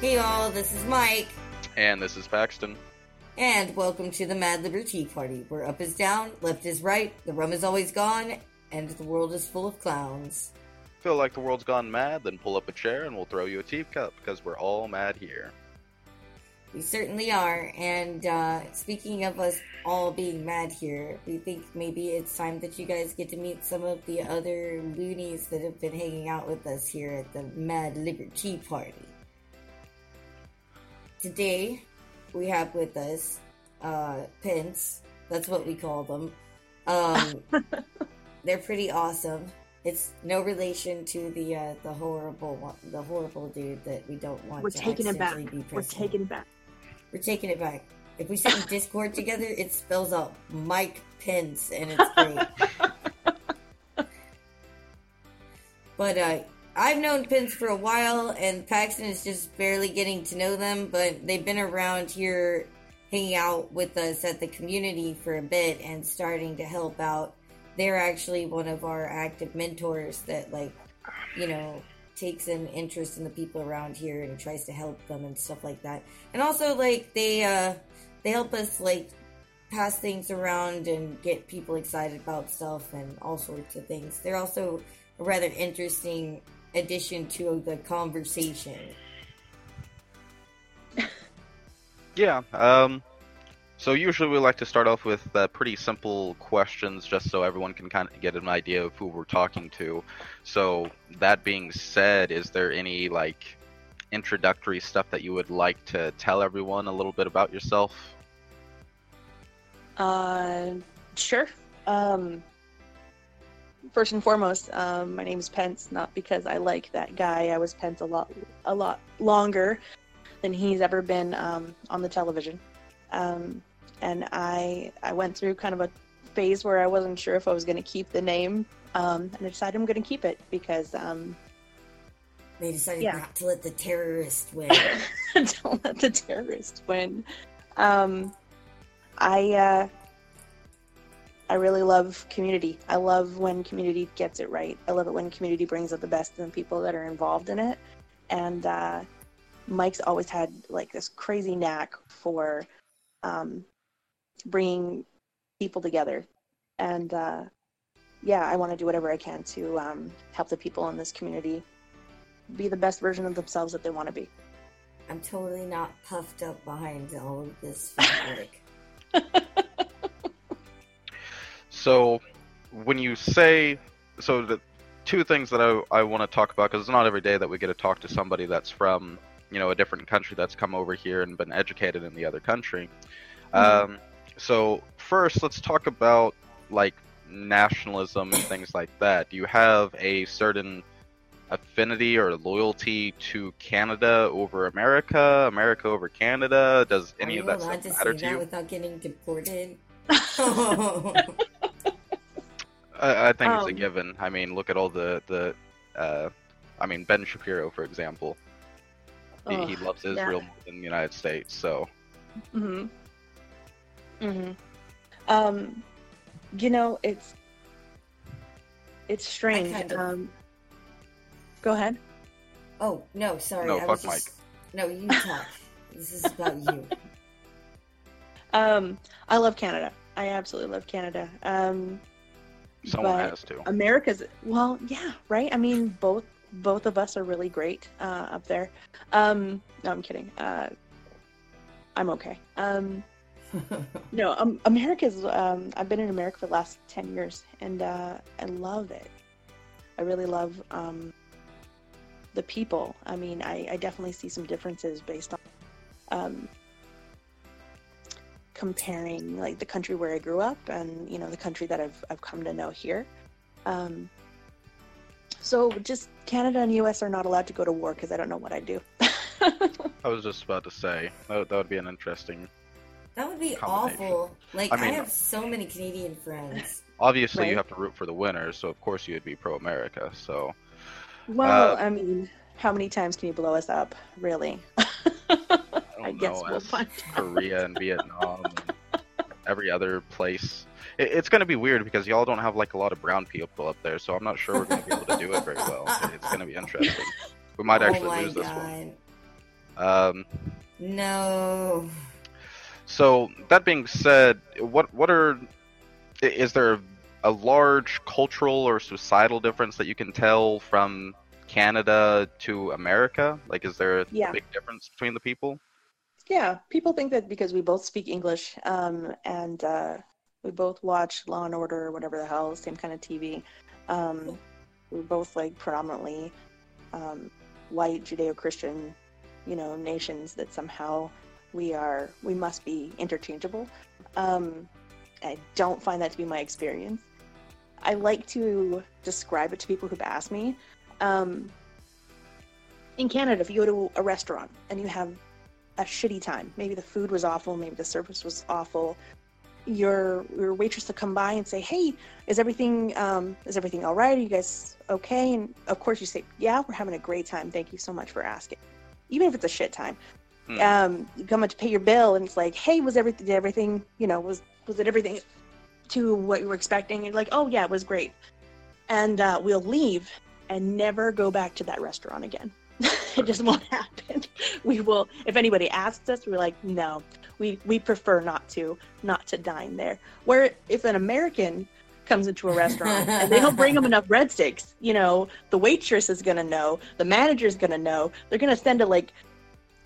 Hey all, this is Mike, And this is Paxton. and welcome to the Mad LiberTEA Party, where up is down, left is right, the rum is always gone, and the world is full of clowns. Feel like the world's gone mad? Then pull up a chair and we'll throw you a teacup because we're all mad here. We certainly are, and uh, speaking of us all being mad here, we think maybe it's time that you guys get to meet some of the other loonies that have been hanging out with us here at the Mad LiberTEA Party. Today, we have with us uh, Pence. That's what we call them. Um, they're pretty awesome. It's no relation to the uh, the horrible one- the horrible dude that we don't want. We're to taking it back. We're taking it back. We're taking it back. If we sit in Discord together, it spells out Mike Pence, and it's great. but uh, I've known Pence for a while, and Paxton is just barely getting to know them. But they've been around here, hanging out with us at the community for a bit, and starting to help out. They're actually one of our active mentors that, like, you know, takes an interest in the people around here and tries to help them and stuff like that. And also, like, they uh, they help us like pass things around and get people excited about stuff and all sorts of things. They're also a rather interesting addition to the conversation. Yeah. Um. So usually we like to start off with uh, pretty simple questions, just so everyone can kind of get an idea of who we're talking to. So that being said, is there any like introductory stuff that you would like to tell everyone a little bit about yourself? Uh, sure. Um, first and foremost, um, my name is Pence. Not because I like that guy. I was Pence a lot, a lot longer than he's ever been um, on the television. Um, and I, I went through kind of a phase where I wasn't sure if I was going to keep the name, um, and I decided I'm going to keep it because um, They decided Yeah. not to let the terrorist win. don't let the terrorists win. Um, I uh, I really love community. I love when community gets it right. I love it when community brings out the best in the people that are involved in it. And uh, Mike's always had like this crazy knack for um, bringing people together. And uh, yeah, I want to do whatever I can to um, help the people in this community be the best version of themselves that they want to be. I'm totally not puffed up behind all of this fabric. So, when you say, so the two things that I, I want to talk about, because it's not every day that we get to talk to somebody that's from, you know, a different country that's come over here and been educated in the other country. Um, so, first, let's talk about, like, nationalism and things like that. Do you have a certain affinity or loyalty to Canada over America, America over Canada? Does any Are of that allowed stuff matter say to you? without getting deported? I, I think it's a Um, given. I mean, look at all the the. Uh, I mean, Ben Shapiro, for example, he, he Ugh, loves yeah. Israel more than the United States. So hmm hmm Um, you know, it's it's strange. kind of- Um, go ahead. oh no, sorry. No, I was fuck just... No, you talk. this is about you. Um, I love Canada. I absolutely love Canada. Um, someone but has to. America's well, yeah, right. I mean, both both of us are really great uh, up there. Um, no, I'm kidding. Uh, I'm okay. Um, no, um, America's. Um, I've been in America for the last ten years, and uh, I love it. I really love um, the people. I mean, I, I definitely see some differences based on um, comparing like the country where I grew up and you know the country that I've I've come to know here. Um, so just Canada and U.S. are not allowed to go to war because I don't know what I'd do. I was just about to say that, that would be an interesting. That would be awful. Like I I, have so many Canadian friends. Obviously, you have to root for the winners, so of course you would be pro-America. So well, Uh, I mean, how many times can you blow us up, really? I guess know, we'll find Korea and Vietnam, and every other place. It, it's going to be weird because y'all don't have like a lot of brown people up there, so I'm not sure we're going to be able to do it very well. It's going to be interesting. We might oh actually my lose this one. Um, No. so that being said, what what are is there a large cultural or societal difference that you can tell from Canada to America? Like, is there a Yeah. big difference between the people? Yeah, people think that because we both speak English um, and uh, we both watch Law and Order or whatever the hell, same kind of TV. Um, we're both like predominantly um, white Judeo-Christian, you know, nations that somehow we are we must be interchangeable. Um, I don't find that to be my experience. I like to describe it to people who've asked me. Um, in Canada, if you go to a restaurant and you have a shitty time. Maybe the food was awful, maybe the service was awful. Your your waitress will come by and say, "Hey, is everything um, is everything all right? Are you guys okay?" And of course, you say, "Yeah, we're having a great time. Thank you so much for asking." Even if it's a shit time, Hmm. um, you come up to pay your bill, and it's like, "Hey, was everything did everything you know was was it everything to what you were expecting?" And you're like, "Oh yeah, it was great," and uh, we'll leave and never go back to that restaurant again. it just won't happen. We will, if anybody asks us, we're like, no, we, we prefer not to, not to dine there. Where if an American comes into a restaurant and they don't bring them enough breadsticks, you know, the waitress is going to know, the manager's going to know, they're going to send a like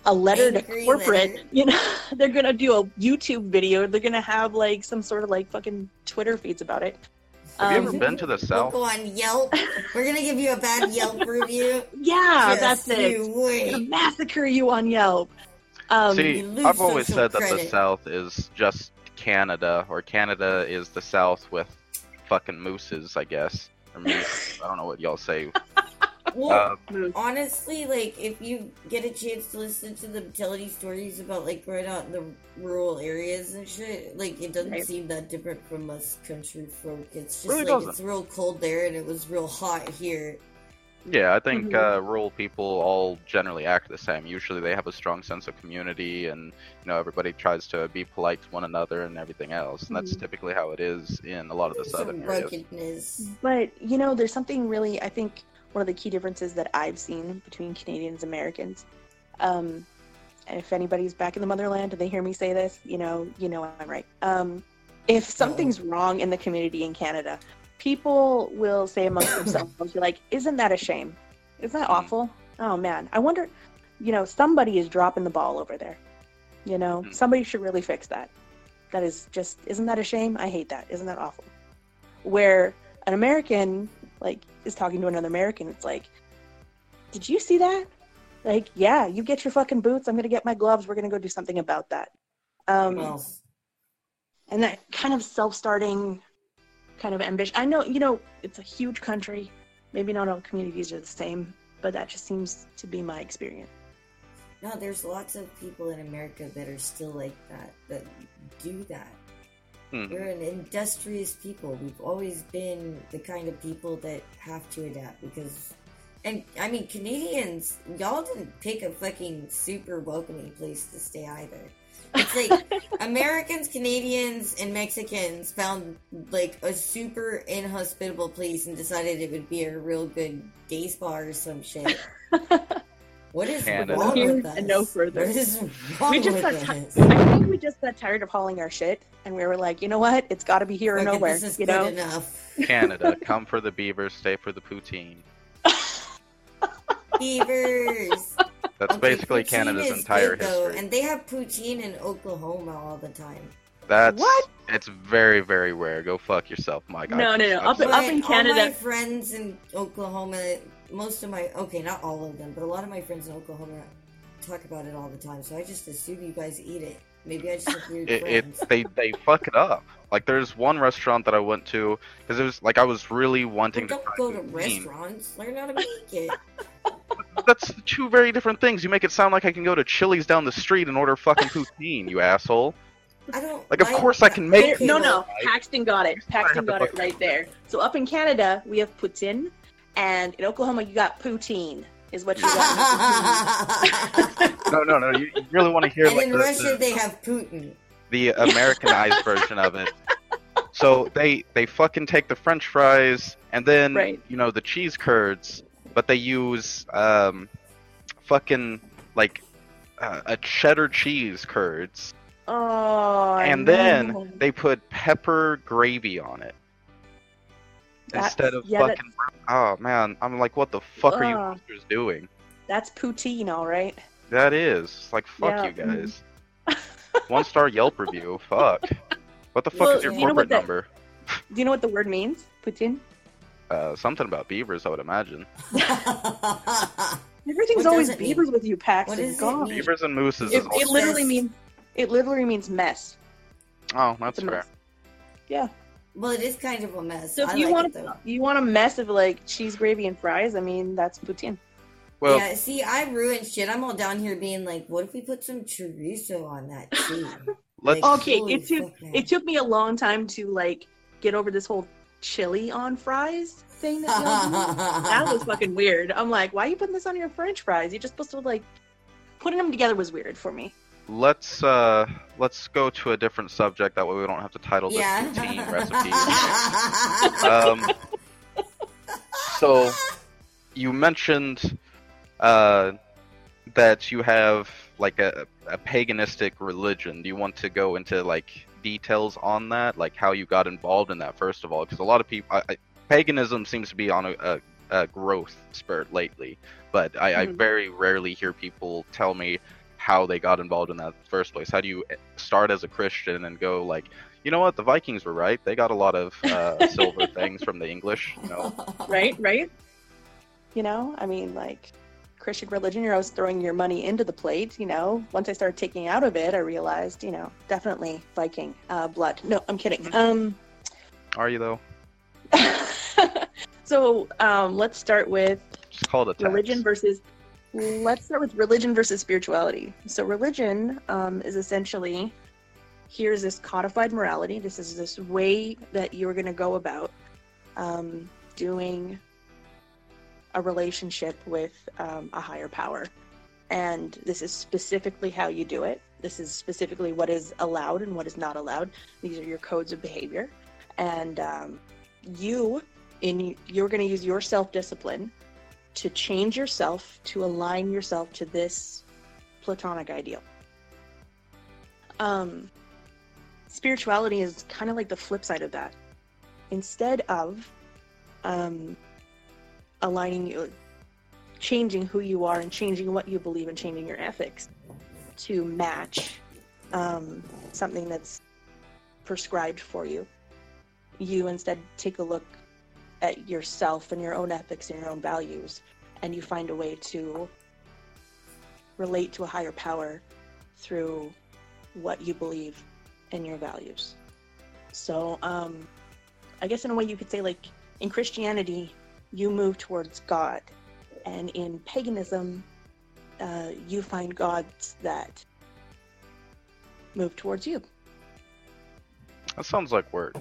a letter to corporate, you know, they're going to do a YouTube video, they're going to have like some sort of like fucking Twitter feeds about it. Have you Um, ever been to the We'll South? go on Yelp. We're gonna give you a bad Yelp review. Yeah, Just that's it. You Gonna massacre you on Yelp. Um, See, I've always social said that the. South is just Canada, or Canada is the South with fucking mooses, I guess. Or moose. I don't know what y'all say. Well, Uh, honestly, like if you get a chance to listen to the utility stories about like growing out in the rural areas and shit, like it doesn't Right. seem that different from us country folk. It's just Really like doesn't. it's real cold there and it was real hot here. yeah, I think Mhm. uh, rural people all generally act the same. Usually they have a strong sense of community, and you know everybody tries to be polite to one another and everything else. And that's Mhm. typically how it is in a lot of the Some southern areas. But you know, there's something really. I think one of the key differences that I've seen between Canadians and Americans. Um, and if anybody's back in the motherland and they hear me say this, you know, you know I'm right. Um, if something's wrong in the community in Canada, people will say amongst themselves, "You're like, isn't that a shame? Isn't that awful? Oh man, I wonder. You know, somebody is dropping the ball over there. You know, Mhm. somebody should really fix that. That is just, isn't that a shame? I hate that. Isn't that awful? Where an American like is talking to another American, it's like, did you see that? Like, yeah, you get your fucking boots. I'm gonna get my gloves. We're gonna go do something about that. Um, Well, and that kind of self-starting kind of ambition. I know, you know, it's a huge country. Maybe not all communities are the same, but that just seems to be my experience. no, there's lots of people in America that are still like that, that do that. Mhm. We're an industrious people. We've always been the kind of people that have to adapt because, and I mean, Canadians, y'all didn't pick a fucking super welcoming place to stay either. It's like Americans, Canadians, and Mexicans found like a super inhospitable place and decided it would be a real good day spa or some shit. What is Canada. wrong Here with us? no further. What is wrong we just with got us? ti- I think we just got tired of hauling our shit, and we were like, you know what? It's got to be here or Okay, nowhere. This is You good know? enough. Canada, come for the beavers, stay for the poutine. Beavers. That's Okay, basically Canada's entire good, though, history. and they have poutine in Oklahoma all the time. That's What? It's very, very rare. Go fuck yourself, Mike. I- No, no, no. Up- I'm up in But all my Canada- friends in Oklahoma, most of my okay, not all of them, but a lot of my friends in Oklahoma talk about it all the time. So I just assume you guys eat it. Maybe I just have weird it, friends. it they they fuck it up. Like there's one restaurant that I went to because it was like I was really wanting Well, to don't try go to poutine. restaurants. Learn how to make it. That's two very different things. You make it sound like I can go to Chili's down the street and order fucking poutine, you asshole. I don't Like, of course I can make okay, no, no. Paxton got it. Paxton got it right there. So up in Canada, we have poutine, and in Oklahoma, you got poutine. Is what you got. No, no, no. You, you really want to hear and like in the, Russia, the, they have Putin. the Americanized version of it. So they they fucking take the French fries and then Right. you know the cheese curds, but they use um fucking like uh, a cheddar cheese curds, Oh, and no. then they put pepper gravy on it That- instead of yeah, that- fucking. Oh man, I'm like, what the fuck are you monsters doing? that's poutine, all right. That is It's like fuck Yeah, you guys. One star Yelp review. Fuck. What the fuck Well, is your you corporate what that- number? Do you know what the word means? Poutine. Uh, something about beavers, I would imagine. Everything's What always does it mean? beavers with you, Pax. What and it Beavers and mooses. It, is it literally means it literally means mess. Oh, that's It's fair. mess. Yeah. Well, it is kind of a mess. So if I you like want it you want a mess of like cheese gravy and fries, I mean that's poutine. Well, yeah, see, I ruined shit. I'm all down here being like, what if we put some chorizo on that too? let's. Like, Okay, it took man. it took me a long time to like get over this whole chili on fries thing that that was fucking weird. I'm like, why are you putting this on your French fries? You're just supposed to like putting them together was weird for me. Let's uh, let's go to a different subject. That way, we don't have to title this yeah. poutine recipe. Um, so, you mentioned uh, that you have like a, a paganistic religion. Do you want to go into like details on that, like how you got involved in that first of all? Because a lot of people, I, I, paganism seems to be on a, a, a growth spurt lately, but I, I Mhm. very rarely hear people tell me how they got involved in that first place. How do you start as a Christian and go like, you know what, the Vikings were right. They got a lot of uh, silver things from the English. You know, Right, right. You know, I mean, like Christian religion, you're always throwing your money into the plate. You know, once I started taking out of it, I realized, you know, definitely Viking uh, blood. No, I'm kidding. Um, are you though? so um, let's start with Just call it a tax. religion versus let's start with religion versus spirituality. So religion um, is essentially here's this codified morality. This is this way that you're going to go about um, doing a relationship with um, a higher power. And this is specifically how you do it. This is specifically what is allowed and what is not allowed. These are your codes of behavior. And um, you in you're going to use your self-discipline to change yourself to align yourself to this platonic ideal. Um spirituality is kind of like the flip side of that. Instead of um aligning you changing who you are and changing what you believe and changing your ethics to match um, something that's prescribed for you you instead take a look at yourself and your own ethics and your own values and you find a way to relate to a higher power through what you believe and your values so um i guess in a way you could say like in christianity you move towards god and in paganism uh, you find gods that move towards you That sounds like work.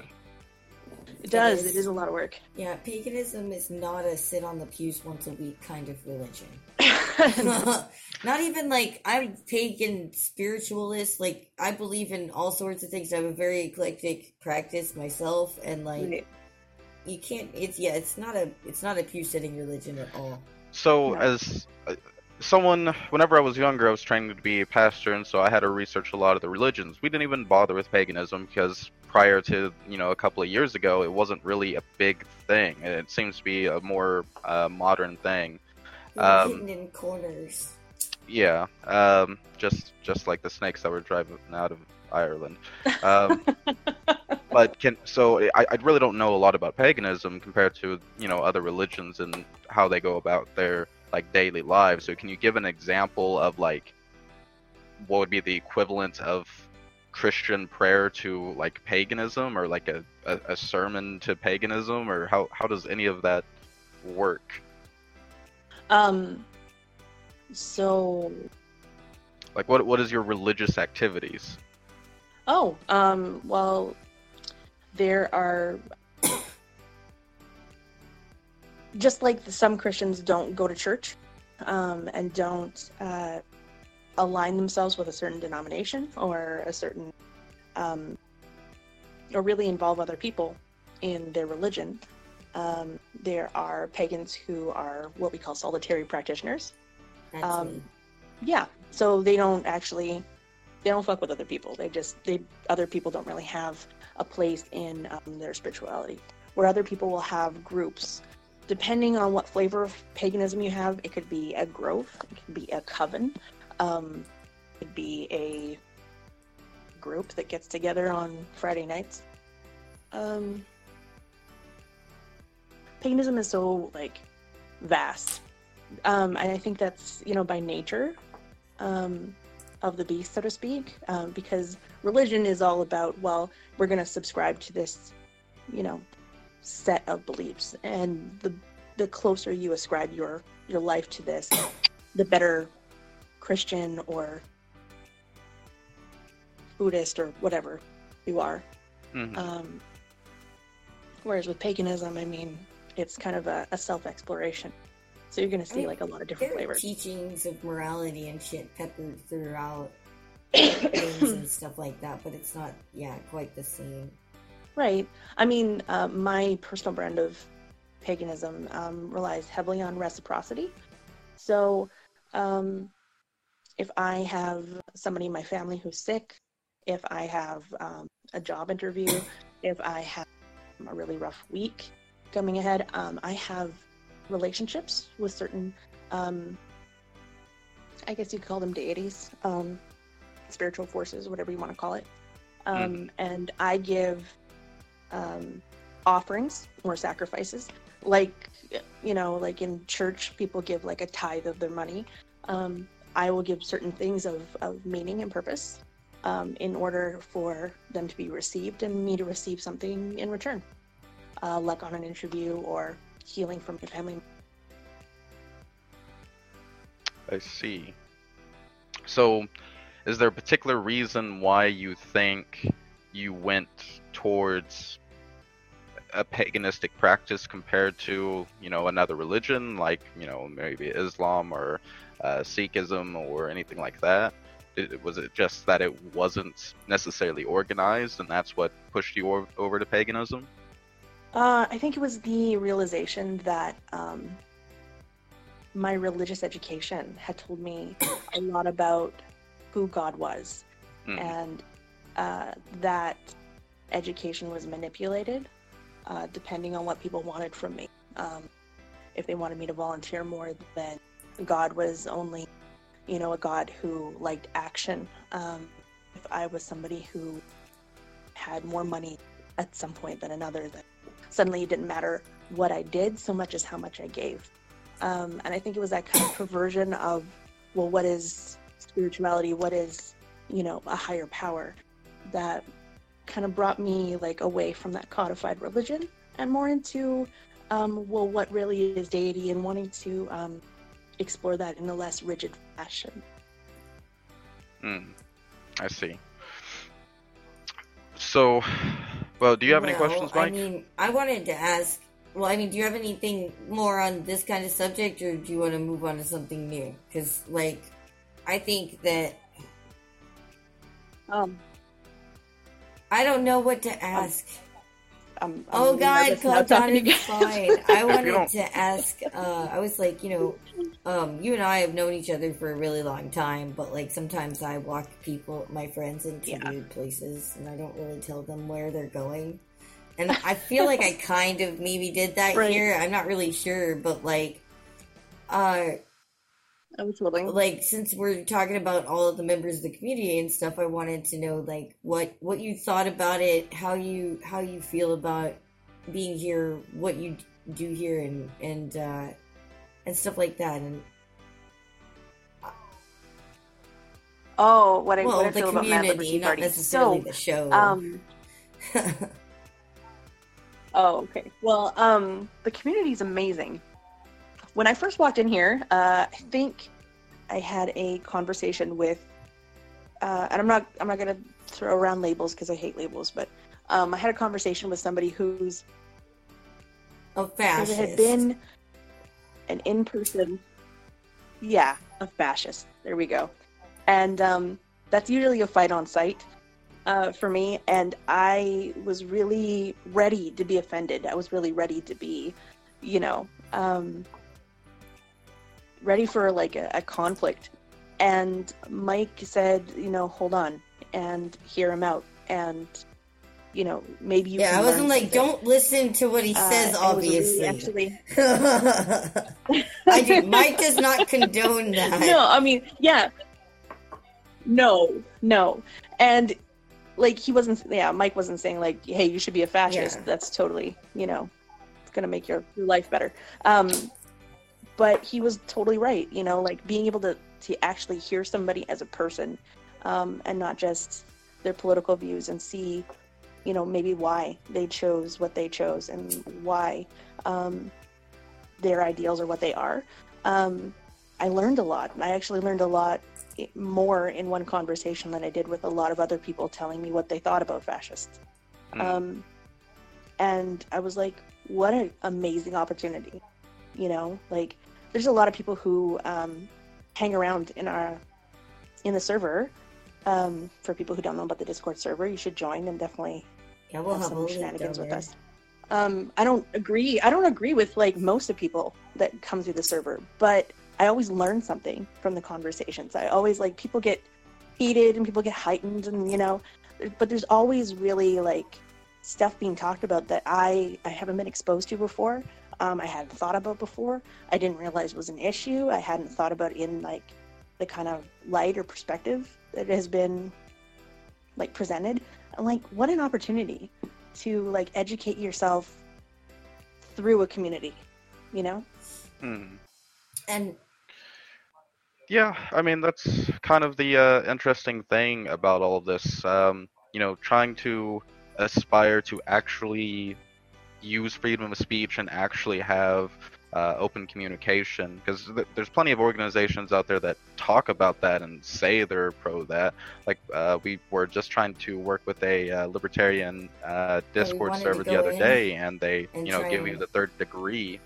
It does is. it is a lot of work Yeah, paganism is not a sit on the pews once a week kind of religion. not even like I'm pagan spiritualist. Like I believe in all sorts of things. I have a very eclectic practice myself, and like Right. you can't. It's yeah. It's not a. It's not a pew sitting religion at all. So, No. as uh, someone, whenever I was younger, I was training to be a pastor, and so I had to research a lot of the religions. We didn't even bother with paganism because prior to you know a couple of years ago, it wasn't really a big thing. It seems to be a more uh, modern thing. Um, hidden in corners. Yeah, um, just just like the snakes that were driving out of Ireland. Um, but can so I, I really don't know a lot about paganism compared to you know other religions and how they go about their like daily lives. So can you give an example of like what would be the equivalent of Christian prayer to like paganism or like a, a, a sermon to paganism or how, how does any of that work? um so Like what what is your religious activities? Oh, um, well, there are just like some Christians don't go to church um, and don't uh, align themselves with a certain denomination or a certain, um, or really involve other people in their religion. Um, there are pagans who are what we call solitary practitioners. Um, yeah, so they don't actually they don't fuck with other people. They just they other people don't really have a place in um, their spirituality. Where other people will have groups, depending on what flavor of paganism you have. It could be a grove, it could be a coven, um, it could be a group that gets together on Friday nights. Um, paganism is so like vast, um, and I think that's you know by nature. Um, of the beast, so to speak, um, because religion is all about, well, we're going to subscribe to this, you know, set of beliefs, and the the closer you ascribe your your life to this, the better Christian or Buddhist or whatever you are. Mhm. Um, whereas with paganism, I mean, it's kind of a, a self exploration. So you're going to see mean, like a lot of different flavors. teachings of morality and shit peppered throughout things and stuff like that, but it's not, yeah, quite the same. Right. I mean, uh, my personal brand of paganism um, relies heavily on reciprocity. So, um, if I have somebody in my family who's sick, if I have um, a job interview, if I have a really rough week coming ahead, um, I have relationships with certain, um, I guess you could call them deities, um, spiritual forces, whatever you want to call it. Um, And I give um, offerings or sacrifices. Like you know like in church people give like a tithe of their money. Um, i will give certain things of, of meaning and purpose um, in order for them to be received and me to receive something in return. Uh, like on an interview or healing from my family. I see. So, is there a particular reason why you think you went towards a paganistic practice compared to, you know, another religion, like, you know, maybe Islam or uh, Sikhism or anything like that? Did, was it just that it wasn't necessarily organized, and that's what pushed you o- over to paganism? Uh, I think it was the realization that um, my religious education had told me a lot about who God was, Mm. and uh, that education was manipulated uh, depending on what people wanted from me. Um, if they wanted me to volunteer more, then God was only, you know, a God who liked action. Um, if I was somebody who had more money at some point than another, then suddenly it didn't matter what I did so much as how much I gave. Um, and I think it was that kind of perversion of, well, what is spirituality? What is, you know, a higher power that kind of brought me like away from that codified religion and more into, um, well, what really is deity and wanting to um, explore that in a less rigid fashion. Mm. I see. So, well, do you have any Well, questions, I mean, I wanted to ask. Well, I mean, do you have anything more on this kind of subject, or do you want to move on to something new? Because, like, I think that Um, I don't know what to ask. I'm, I'm oh really God, nervous now Cloud talking to you it's guys. fine. I wanted to ask. Uh, I was like, you know, um, you and I have known each other for a really long time, but like sometimes I walk people, my friends, into Yeah. weird places, and I don't really tell them where they're going. And I feel like I kind of maybe did that Right. here. I'm not really sure, but like, uh, I'm totally. like since we're talking about all of the members of the community and stuff i wanted to know like what what you thought about it how you how you feel about being here what you do here and and uh and stuff like that and Oh, what I, well what I the feel about Mad community Liberty not Party. necessarily So, the show Um. oh, okay. Well, um, the community is amazing. When I first walked in here, uh, I think I had a conversation with, uh, and I'm not, I'm not gonna throw around labels because I hate labels, but um, I had a conversation with somebody who's a who fascist had been an in-person, yeah, a fascist. There we go, and um, that's usually a fight on site uh, for me. And I was really ready to be offended. I was really ready to be, you know, um, ready for like a, a conflict. And Mike said, you know, hold on and hear him out. And, you know, maybe you yeah, I wasn't like, something. don't listen to what he Uh, says, it really obviously. actually, I do. Mike does not condone that. no, I mean, yeah. No, no. And like he wasn't yeah, Mike wasn't saying like, hey, you should be a fascist. Yeah. That's totally, you know, it's gonna make your, your life better. Um but he was totally right, you know, like being able to to actually hear somebody as a person, um, and not just their political views and see, you know, maybe why they chose what they chose and why um their ideals are what they are. Um, I learned a lot. I actually learned a lot more in one conversation than I did with a lot of other people telling me what they thought about fascists. Mm. Um, and I was like, what an amazing opportunity. You know, like there's a lot of people who um, hang around in our in the server. Um, for people who don't know about the Discord server, you should join and definitely Yeah, we'll have have some shenanigans with us. Um, I don't agree. I don't agree with like most of people that come through the server, but I always learn something from the conversations. I always like people get heated and people get heightened, and you know, but there's always really like stuff being talked about that I I haven't been exposed to before. Um, I hadn't thought about before. I didn't realize was an issue. I hadn't thought about in like the kind of light or perspective that has been like presented. And like, what an opportunity to like educate yourself through a community, you know? Hmm. And Yeah, I mean that's kind of the uh, interesting thing about all of this. Um, you know, trying to aspire to actually use freedom of speech and actually have uh, open communication, because th- there's plenty of organizations out there that talk about that and say they're pro that. Like uh, we were just trying to work with a uh, libertarian uh, Discord server the other day, and they, and you know, give you the third degree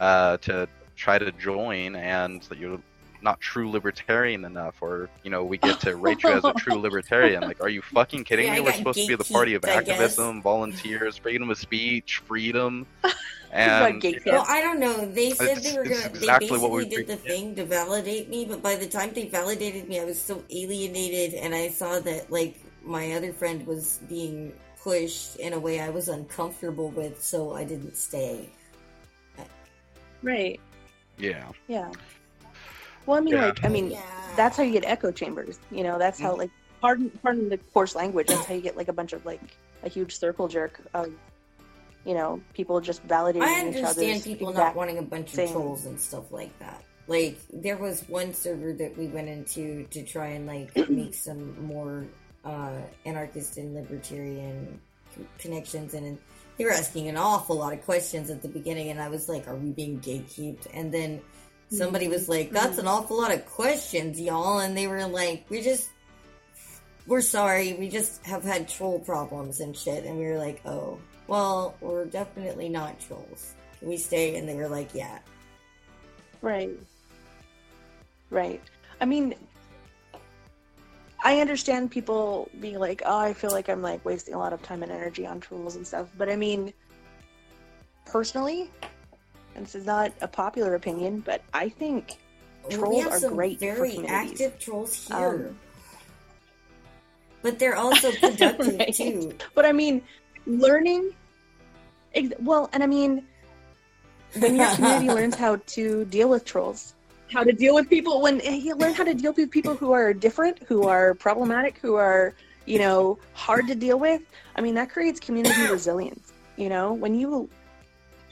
uh, to try to join, and that you're not true libertarian enough, or you know, we get to rate you as a true libertarian. Like, are you fucking kidding Yeah, I me? We're supposed to be the party of gatekeeped, I guess. activism, volunteers, freedom of speech, freedom, got and gatekept. well, I don't know. They said they were gonna. exactly they basically did the pre- thing to validate me, but by the time they validated me, I was so alienated, and I saw that like my other friend was being pushed in a way I was uncomfortable with, so I didn't stay. Right. yeah, Yeah. Well, I mean, Yeah. like, I mean, Yeah. that's how you get echo chambers. You know, that's how, like, pardon, pardon the coarse language. That's how you get like a bunch of like a huge circle jerk of, you know, people just validating I each understand people not wanting a bunch of same. trolls and stuff like that. Like there was one server that we went into to try and like make some more uh, anarchist and libertarian connections, and they were asking an awful lot of questions at the beginning, and I was like, "Are we being gatekeeped?" And then somebody was like, mm-hmm. "That's an awful lot of questions, y'all," and they were like, "We just." We're sorry, we just have had troll problems and shit. And we were like, oh, well, we're definitely not trolls. Can we stay? And they were like, yeah. Right. Right. I mean, I understand people being like, "Oh, I feel like I'm like wasting a lot of time and energy on trolls and stuff." But I mean, personally, this is not a popular opinion, but I think Trolls are great for very communities. active trolls here. Um, but they're also productive Right. too. But I mean, learning. ex- Well, and I mean, when your community learns how to deal with trolls, how to deal with people, when you learn how to deal with people who are different, who are problematic, who are, you know, hard to deal with, I mean, that creates community resilience. You know, when you.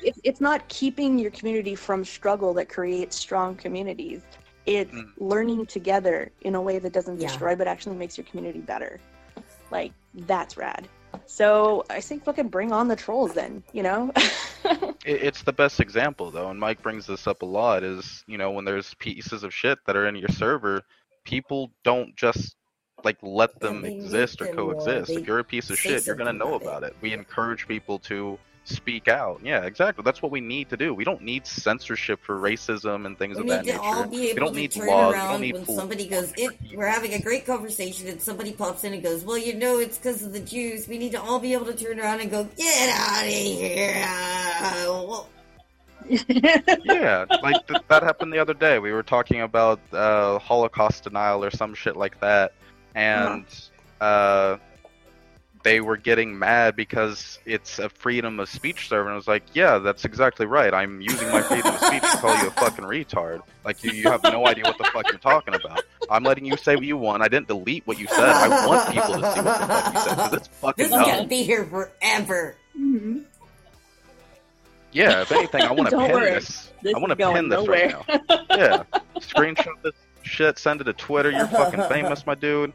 It, it's not keeping your community from struggle that creates strong communities. It's Mm. learning together in a way that doesn't Yeah. destroy, but actually makes your community better. Like, that's rad. So I think fucking bring on the trolls then, you know? it, it's the best example though, and Mike brings this up a lot. Is you know when there's pieces of shit that are in your server, people don't just like let them exist or coexist. If you're a piece of shit, you're gonna know about about it. it. We encourage people to speak out. Yeah, exactly. That's what we need to do. We don't need censorship for racism and things We of need that to nature. all be able don't to need turn laws, we don't around need when pol- somebody goes, it, we're having a great conversation and somebody pops in and goes, well, you know, it's because of the Jews. We need to all be able to turn around and go, get out of here. Well, yeah, like th- that happened the other day. We were talking about uh, Holocaust denial or some shit like that, and uh, they were getting mad because it's a freedom of speech server. And I was like, yeah, that's exactly right. I'm using my freedom of speech to call you a fucking retard. Like you, you have no idea what the fuck you're talking about. I'm letting you say what you want. I didn't delete what you said. I want people to see what the fuck you said because it's fucking This is gonna be here forever. Mhm. Yeah, if anything, I want to pin worry. this. This I want to pin this right now. Yeah, screenshot this shit, send it to Twitter. You're fucking famous, my dude.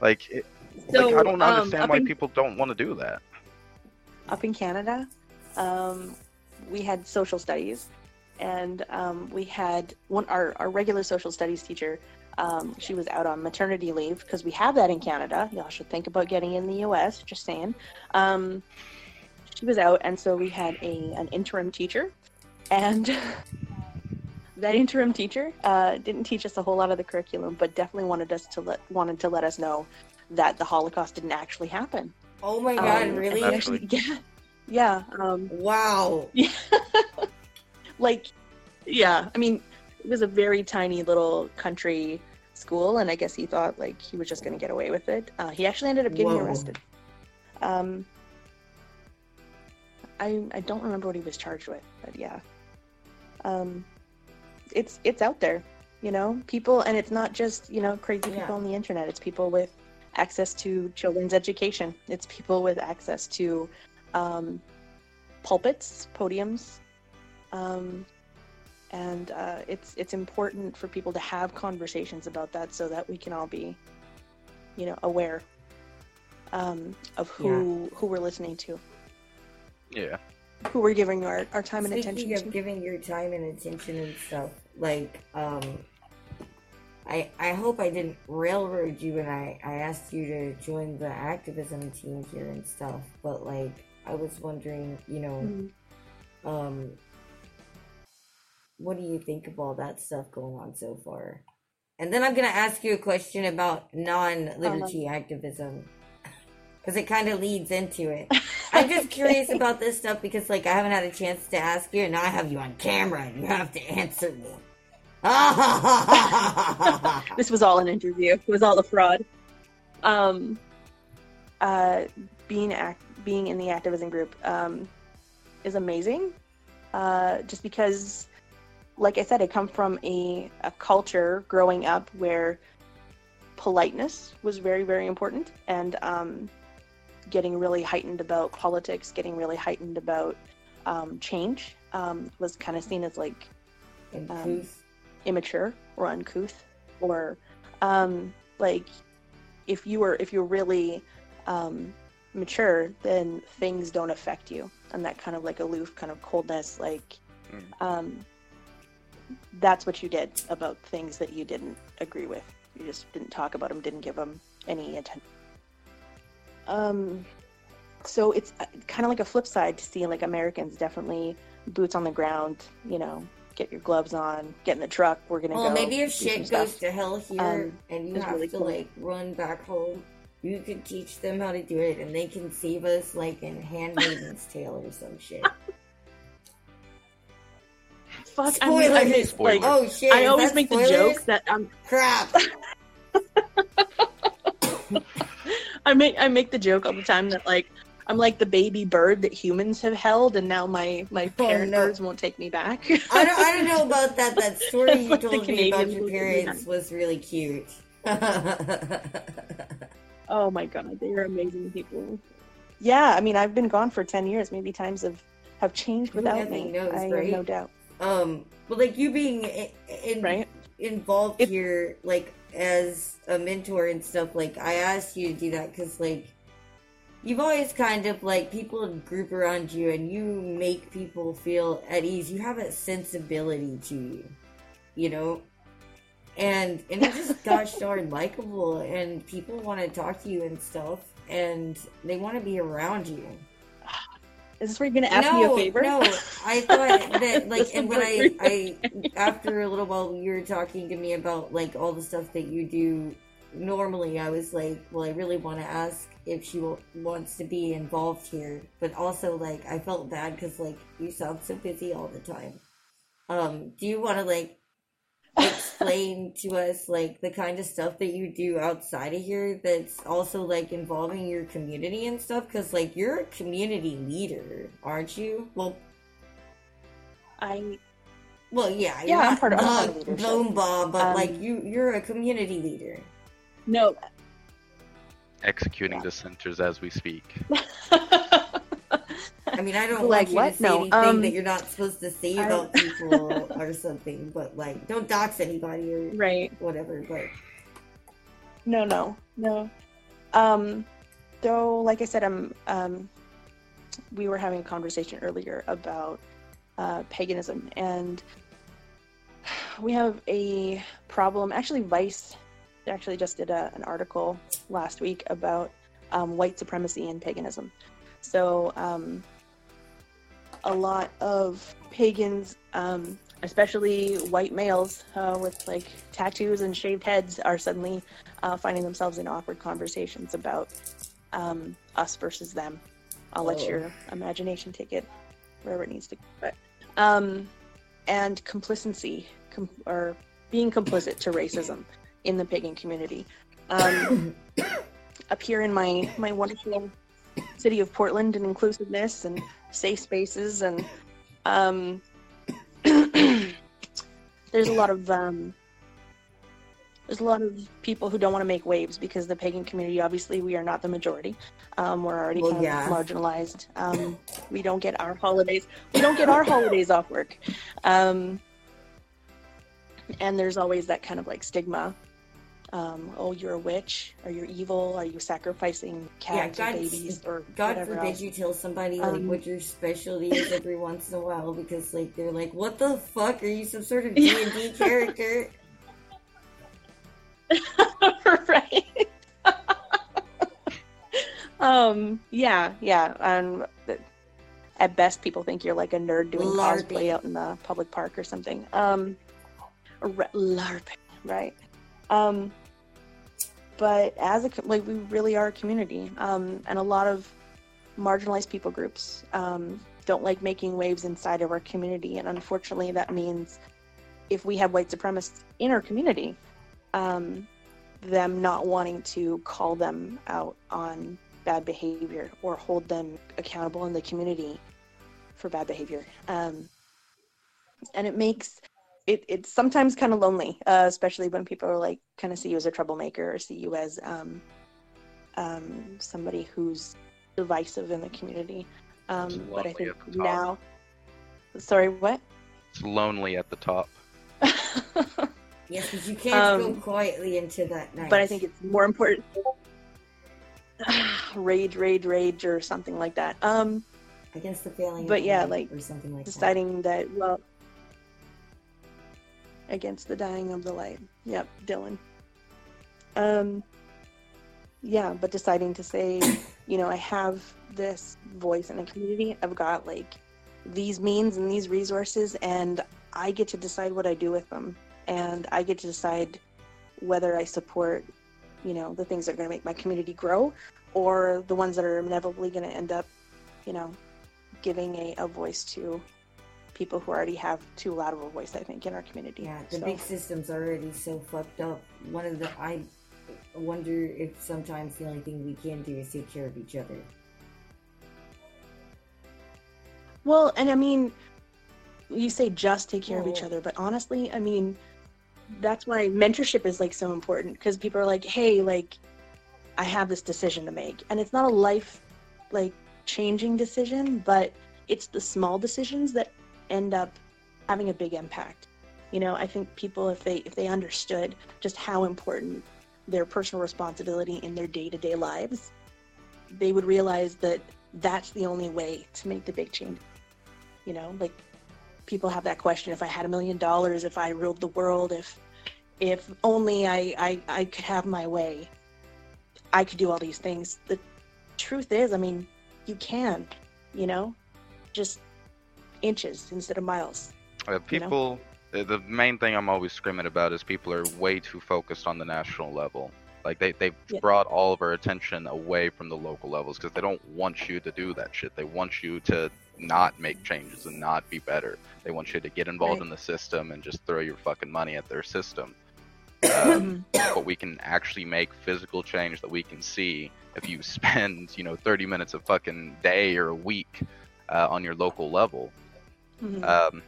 Like, it, So, like I don't um, understand up why in- people don't want to do that. up in Canada, um, we had social studies, and um, we had one our, our regular social studies teacher. Um, she was out on maternity leave because we have that in Canada. Y'all should think about getting in the U.S. Just saying. Um, she was out, and so we had a an interim teacher, and that interim teacher uh, didn't teach us a whole lot of the curriculum, but definitely wanted us to let wanted to let us know that the Holocaust didn't actually happen. Oh my god, Um, really? actually- yeah, yeah. Um, Wow. yeah. like, yeah. I mean, it was a very tiny little country school, and I guess he thought like he was just going to get away with it. Uh, he actually ended up getting Whoa. arrested. Um, I I don't remember what he was charged with, but yeah. Um, it's it's out there, you know, people, and it's not just you know crazy Yeah. people on the internet. It's people with access to children's education. It's people with access to um, pulpits, podiums, um, and uh, it's it's important for people to have conversations about that so that we can all be, you know, aware um, of who who we're listening to, Yeah. who we're giving our, our time and Speaking attention of to. giving your time and attention and stuff, like, um, I I hope I didn't railroad you when I I asked you to join the activism team here and stuff, but like, I was wondering, you know, Mhm. um, what do you think of all that stuff going on so far? And then I'm gonna ask you a question about non-liturgy activism because it kind of leads into it. I'm just curious about this stuff because, like, I haven't had a chance to ask you, and now I have you on camera, and you have to answer me. this was all an interview. It was all a fraud. Um, uh, being act, being in the activism group um, is amazing. Uh, just because, like I said, I come from a, a culture growing up where politeness was very, very important, and um, getting really heightened about politics, getting really heightened about um, change um, was kind of seen as like Uncouth. Immature or uncouth or um like if you were if you're really um mature then things don't affect you and that kind of like aloof kind of coldness like Mm. um that's what you did about things that you didn't agree with you just didn't talk about them didn't give them any attention um so it's kind of like a flip side to see like americans definitely boots on the ground you know get your gloves on, get in the truck. We're gonna Well, go. maybe if do shit goes stuff. to hell here Um, and you have really to cool. like run back home, you could teach them how to do it, and they can save us like in Handmaid's Tale or some shit. Fuck, I mean, I Spoilers. just, like, oh shit! I always that make the spoilers? joke that I'm. Crap. I make I make the joke all the time that like I'm like the baby bird that humans have held, and now my my Oh, parent no. birds won't take me back. I don't, I don't know about that. That story you like told me about your parents was really cute. oh my god, they are amazing people. Yeah, I mean I've been gone for ten years. Maybe times have have changed without me. knows, I right? have no doubt. um, but like you being i- in, Right? involved here, like as a mentor and stuff, like I asked you to do that because like you've always kind of like people group around you and you make people feel at ease. You have a sensibility to you, you know. And and you're just gosh darn likable, and people want to talk to you and stuff, and they want to be around you. Is this where you're gonna ask no, me a favor? No, I thought that like, and when I, I after a little while you were talking to me about like all the stuff that you do normally, I was like, well, I really want to ask if she w- wants to be involved here. But also, like, I felt bad because like you sound so busy all the time. Um, do you want to like explain to us like the kind of stuff that you do outside of here that's also like involving your community and stuff? Because like you're a community leader, aren't you? Well, I well, yeah, Yeah, I'm part of- I'm part the of leadership. Bone Bob, but Um, like you, you're a community leader. no. Executing Yeah. dissenters as we speak. I mean, I don't Like want you what? to say No, anything um, that you're not supposed to say I- about people or something, but like, don't dox anybody or right. whatever. But No, no, no. Um, though, like I said, I'm. Um, we were having a conversation earlier about uh, paganism, and we have a problem. Actually, Vice actually just did a, an article last week about um, white supremacy and paganism. So, um, a lot of pagans, um, especially white males uh, with like tattoos and shaved heads, are suddenly uh, finding themselves in awkward conversations about um, us versus them. I'll let Oh. your imagination take it wherever it needs to. But um, and complacency com- or being complicit to racism in the pagan community. Um, up here in my my wonderful city of Portland and inclusiveness and safe spaces and um, there's a lot of um, there's a lot of people who don't want to make waves because the pagan community obviously we are not the majority. Um, we're already Well, kind of marginalized. Um, we don't get our holidays we don't get our holidays off work. Um, and there's always that kind of like stigma um, oh you're a witch or you're evil are you sacrificing Yeah, cats or babies or God forbid else. you tell somebody like Um, what your specialty is every once in a while because like they're like, "What the fuck? Are you some sort of D and D character?" right. um. Yeah. Yeah. And at best, people think you're like a nerd doing LARPing. cosplay out in the public park or something. Um. a re- LARPing. Right. Um. But as a like, we really are a community. Um. And a lot of marginalized people groups um don't like making waves inside of our community, and unfortunately, that means if we have white supremacists in our community. Um, them not wanting to call them out on bad behavior or hold them accountable in the community for bad behavior. Um, and it makes it it's sometimes kind of lonely, uh, especially when people are like kind of see you as a troublemaker or see you as um, um, somebody who's divisive in the community. Um, It's but I think at the top. now, sorry, what? It's lonely at the top. Yes, because you can't Um, go quietly into that night. but I think it's more important. rage, rage, rage, or something like that. Um, against the failing. but yeah, like, or something like that. deciding that well, against the dying of the light. Yep, Dylan. Um, yeah, but deciding to say, you know, I have this voice in a community. I've got like these means and these resources, and I get to decide what I do with them, and I get to decide whether I support, you know, the things that are going to make my community grow, or the ones that are inevitably going to end up, you know, giving a, a voice to people who already have too loud of a voice, I think, in our community. Yeah, the So- big system's already so fucked up. One of the I wonder if sometimes the only thing we can do is take care of each other. Well, and I mean, you say just take care of each other, but honestly, I mean, that's why mentorship is like so important because people are like, hey, like, I have this decision to make, and it's not a life like changing decision, but it's the small decisions that end up having a big impact. You know, I think people, if they if they understood just how important their personal responsibility in their day to day lives, they would realize that that's the only way to make the big change. You know, like people have that question: if I had a million dollars, if I ruled the world, if if only I, I I could have my way, I could do all these things. The truth is, I mean, you can. You know, just inches instead of miles. Uh, You know? people, the the main thing I'm always screaming about is people are way too focused on the national level. Like they they've Yeah. brought all of our attention away from the local levels because they don't want you to do that shit. They want you to not make changes and not be better. They want you to get involved Right. in the system and just throw your fucking money at their system. Mm-hmm. Um, but we can actually make physical change that we can see if you spend you know 30 minutes a fucking day or a week uh, on your local level. Mhm. Um,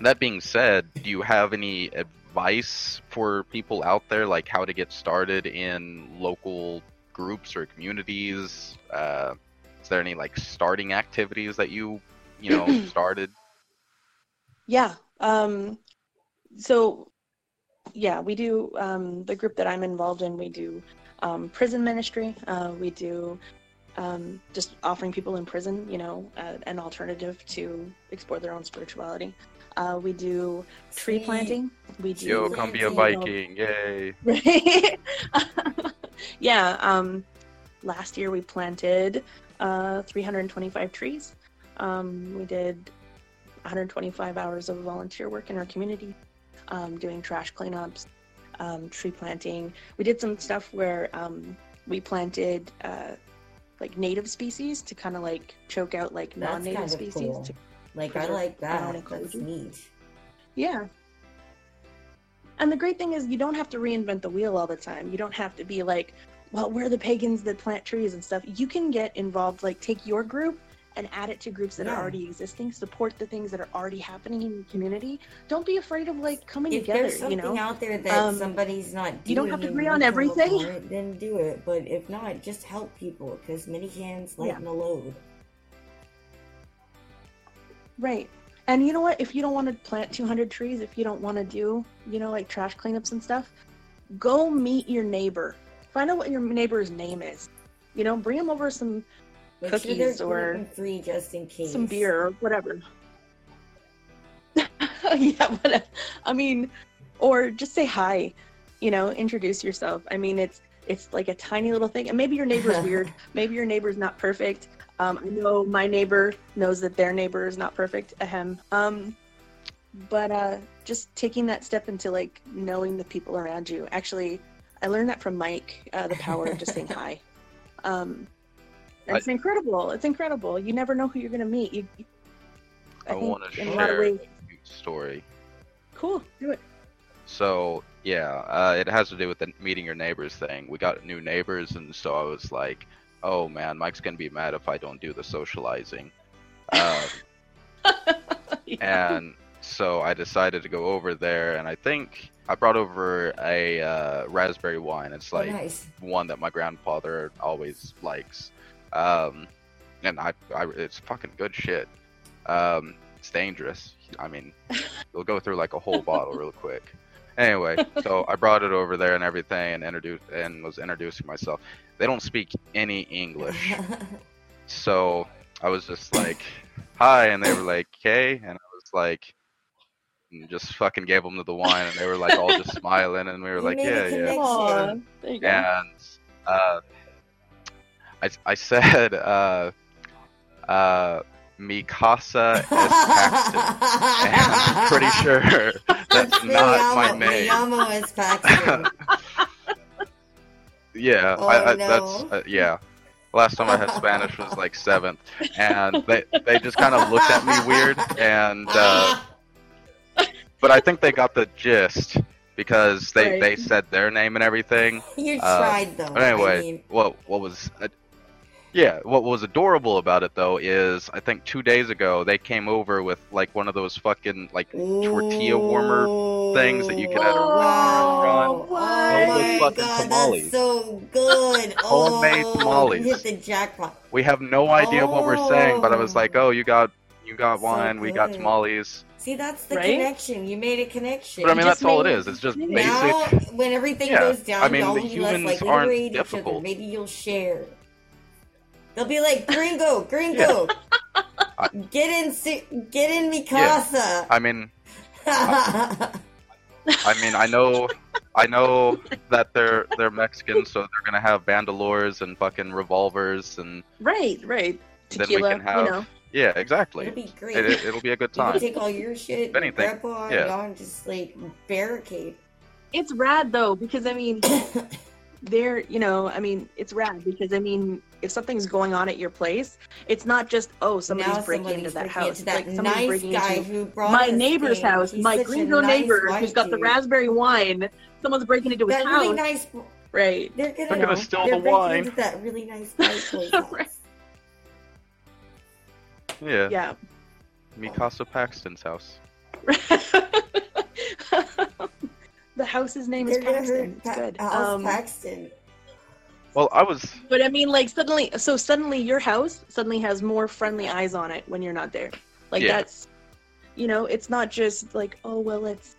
that being said, do you have any advice for people out there, like how to get started in local groups or communities? Uh, is there any like starting activities that you, you know, started? Yeah. Um, so, yeah, we do um, the group that I'm involved in. We do um, prison ministry. Uh, we do um, just offering people in prison, you know, uh, an alternative to explore their own spirituality. Uh, we do tree See, planting. We do. Yo, come be a Viking! Yay! Right. yeah. Um, last year we planted uh, 325 trees. Um, we did 125 hours of volunteer work in our community, um, doing trash cleanups, um, tree planting. We did some stuff where um, we planted uh, like native species to kind of like choke out like That's non-native kind of species. cool. to- Like I like that. That's neat. Yeah. And the great thing is, you don't have to reinvent the wheel all the time. You don't have to be like, well, we're the pagans that plant trees and stuff. You can get involved, like, take your group and add it to groups that Yeah. are already existing. Support the things that are already happening in your community. Don't be afraid of, like, coming If together, there's you something know? out there that Um, somebody's not doing, you don't have to agree on everything. it, then do it. But if not, just help people because many hands lighten the load. Right. And you know what? If you don't want to plant 200 trees, if you don't want to do, you know, like trash cleanups and stuff, go meet your neighbor. Find out what your neighbor's name is. You know, bring them over some Sure Cookies or gluten-free just in case. some beer or whatever. yeah, but I mean, or just say hi. You know, introduce yourself. I mean, it's it's like a tiny little thing, and maybe your neighbor's weird. Maybe your neighbor's not perfect. Um, I know my neighbor knows that their neighbor is not perfect. Ahem. Um, but uh, just taking that step into like knowing the people around you. Actually, I learned that from Mike. Uh, the power of just saying hi. Um, it's incredible. It's incredible. You never know who you're gonna meet. You, you- I, think want to in a lot of share a story. Cool. Do it. So yeah, uh, it has to do with the meeting your neighbors thing. We got new neighbors, and so I was like, "Oh man, Mike's gonna be mad if I don't do the socializing." Um, and so I decided to go over there, and I think I brought over a uh, raspberry wine. It's Oh, like nice. one that my grandfather always likes, um, and I, I, it's fucking good shit. Um, it's dangerous. I mean, you'll go through like a whole bottle real quick. Anyway, so I brought it over there and everything, and introduced and was introducing myself. They don't speak any English, so I was just like, "Hi," and they were like, "Hey," and I was like, and just fucking gave them the wine, and they were like all just smiling, and we were You like, "Yeah, yeah." connection. There you go. and uh, I, I said uh, uh, Mikasa es Paxton, and I'm pretty sure that's not my name. Miyamo is Paxton. yeah, Oh, I, I, no. that's uh, yeah. Last time I had Spanish was like seventh, and they they just kind of looked at me weird, and uh, but I think they got the gist because they Right. they said their name and everything. you Uh, tried though. Anyway, I mean, what what was uh, yeah, what was adorable about it though is I think two days ago they came over with like one of those fucking like tortilla warmer things that you can at a Wow. restaurant. Oh Those my fucking god, tamales. that's so good. Homemade oh, tamales. You hit the jackpot. We have no idea what we're saying, but I was like, Oh. oh, you got you got So wine, we got tamales. See, that's the Right? connection. You made a connection. But I mean, that's all it is. It's just Now- basic. now, when everything Yeah, goes down, I mean, y'all the will less humans likely aren't to raid each other. difficult. Maybe you'll share. They'll be like, "Gringo, Gringo, get in, get in Mikasa." I mean, I mean, I know, I know that they're they're Mexican, so they're gonna have bandolores and fucking revolvers, and Right, right. Then we Tequila, can have- you know. yeah, exactly. It'll be great. It, it, it'll be a good you can time. take all your shit, If anything, grandpa, yeah. and y'all just like barricade. It's rad though because I mean, they're you know i mean it's rad because i mean if something's going on at your place it's not just oh somebody's now breaking somebody's into that breaking house into that like somebody's nice breaking guy into who brought my neighbor's things. house He's my such a greenville nice neighbor who's got the raspberry wine someone's breaking into his That house really nice. right They're gonna, They're gonna steal they're the breaking wine. Into that really nice white house. Right. Yeah, yeah Mikasa Paxton's house. the house's name is They're gonna paxton hurt it's good House um, Paxton. Well, I was But I mean, like suddenly, so suddenly your house suddenly has more friendly eyes on it when you're not there. Like Yeah. that's, you know, it's not just like, oh well, it's,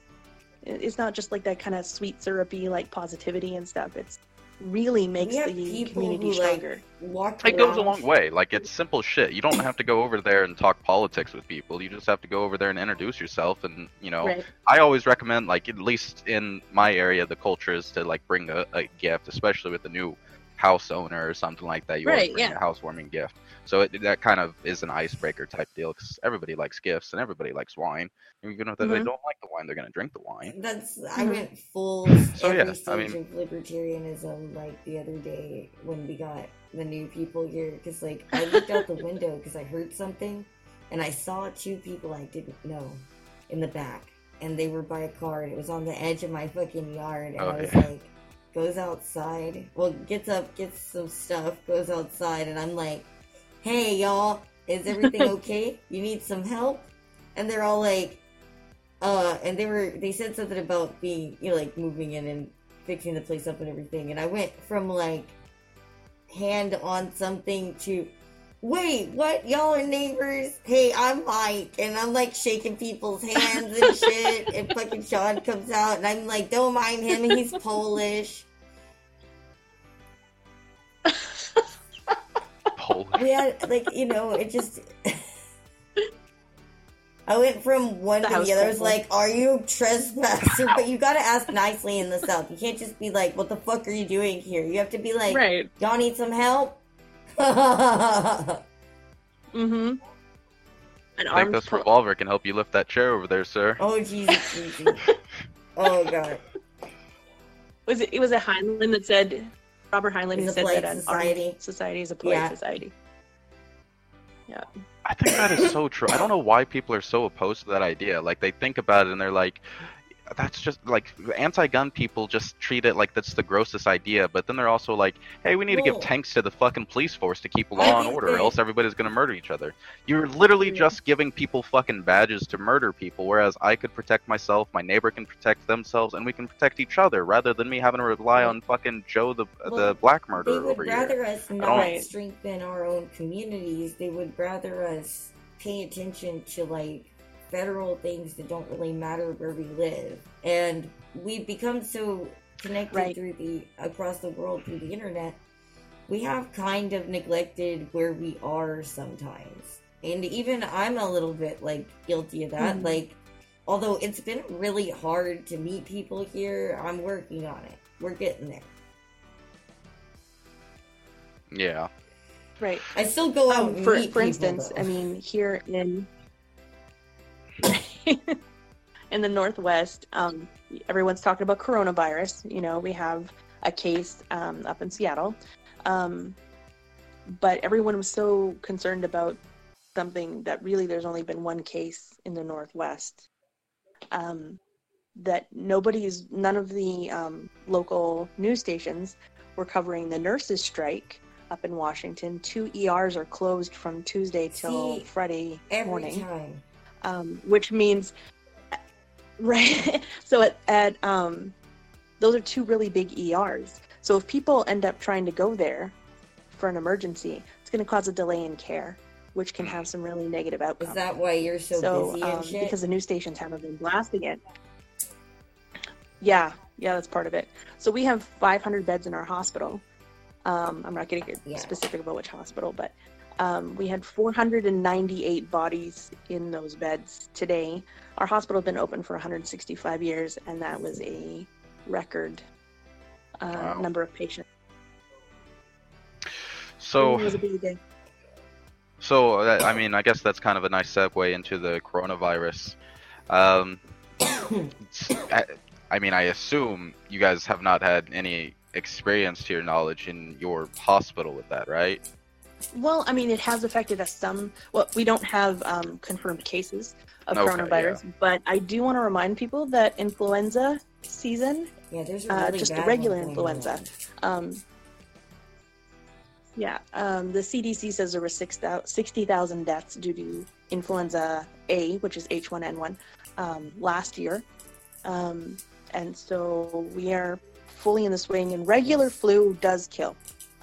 it's not just like that kind of sweet syrupy like positivity and stuff. It's really makes the people community who, like, stronger. Walk It goes a long way. Like it's simple shit. You don't have to go over there and talk politics with people. You just have to go over there and introduce yourself. And you know, Right. I always recommend, like at least in my area, the culture is to like bring a, a gift, especially with a new house owner or something like that. You always Right, bring yeah. a housewarming gift. So it, that kind of is an icebreaker type deal because everybody likes gifts and everybody likes wine. And Even if they Mhm. don't like the wine, they're gonna drink the wine. That's I Mhm. went full So, every yeah, I mean- of libertarianism like the other day when we got the new people here because like I looked out the window because I heard something and I saw two people I didn't know in the back and they were by a car and it was on the edge of my fucking yard and Oh, I was yeah. like goes outside. Well gets up gets some stuff goes outside and I'm like hey y'all is everything okay? You need some help? And they're all like uh and they were they said something about being you know like moving in and fixing the place up and everything. And i went from like hand on something to wait what y'all are neighbors hey i'm mike and i'm like shaking people's hands and shit and fucking sean comes out and i'm like don't mind him he's polish Polish. we had like you know it just I went from one The to the house other. I was like, "Are you a trespasser?" but you gotta ask nicely in the South. You can't just be like, "What the fuck are you doing here?" You have to be like, right. "Y'all need some help." Oh Mm-hmm. An I think this po- revolver can help you lift that chair over there, sir. Jesus, Jesus. oh god, was it? It was a Heinlein that said Robert Heinlein who said that an society. armed society is a polite Yeah. society. Yeah. I think that is so true. I don't know why people are so opposed to that idea. Like they think about it and they're like, that's just like anti-gun people just treat it like that's the grossest idea. But then they're also like, hey, we need to give tanks to the fucking police force to keep law and order, or else everybody's gonna murder each other. You're literally just giving people fucking badges to murder people, whereas I could protect myself, my neighbor can protect themselves, and we can protect each other rather than me having to rely on fucking Joe the Well, the black they murderer would over here. rather us not strengthen our own communities. They would rather us pay attention to like federal things that don't really matter where we live. And we've become so connected Right. through the across the world through the internet. We have kind of neglected where we are sometimes. And even I'm a little bit like guilty of that. Mhm. Like although it's been really hard to meet people here, I'm working on it. We're getting there. Yeah. Right. I still go out Um, and for meet for people, instance, though. I mean, here in in the Northwest, um, everyone's talking about coronavirus. You know, we have a case um, up in Seattle, um, but everyone was so concerned about something that really there's only been one case in the Northwest. Um, that nobody's, none of the um, local news stations were covering the nurses' strike up in Washington. Two ERs are closed from Tuesday till See, Friday every morning, time. Um, which means, right? so at, at um, those are two really big ERs. So if people end up trying to go there for an emergency, it's going to cause a delay in care, which can have some really negative outcomes. Is that why you're so, so busy um, shit? because the news stations haven't been blasting it. Yeah, yeah, that's part of it. So we have 500 beds in our hospital. Um, I'm not going to get Yeah. specific about which hospital, but um, we had 498 bodies in those beds today. Our hospital has been open for 165 years, and that was a record uh, Wow. number of patients. So it was a busy day. So, uh, I mean, I guess that's kind of a nice segue into the coronavirus. Um, I, I mean, I assume you guys have not had any experience, to your knowledge, in your hospital with that, right? Well, I mean, it has affected us some. Well, we don't have um, confirmed cases of Okay, coronavirus, but I do want to remind people that influenza season, Yeah, there's a uh, really just the regular influenza. um, yeah, um, the CDC says there were 60,000 deaths due to influenza A, which is H1N1, um, last year. Um, and so we are fully in the swing, and regular flu does kill.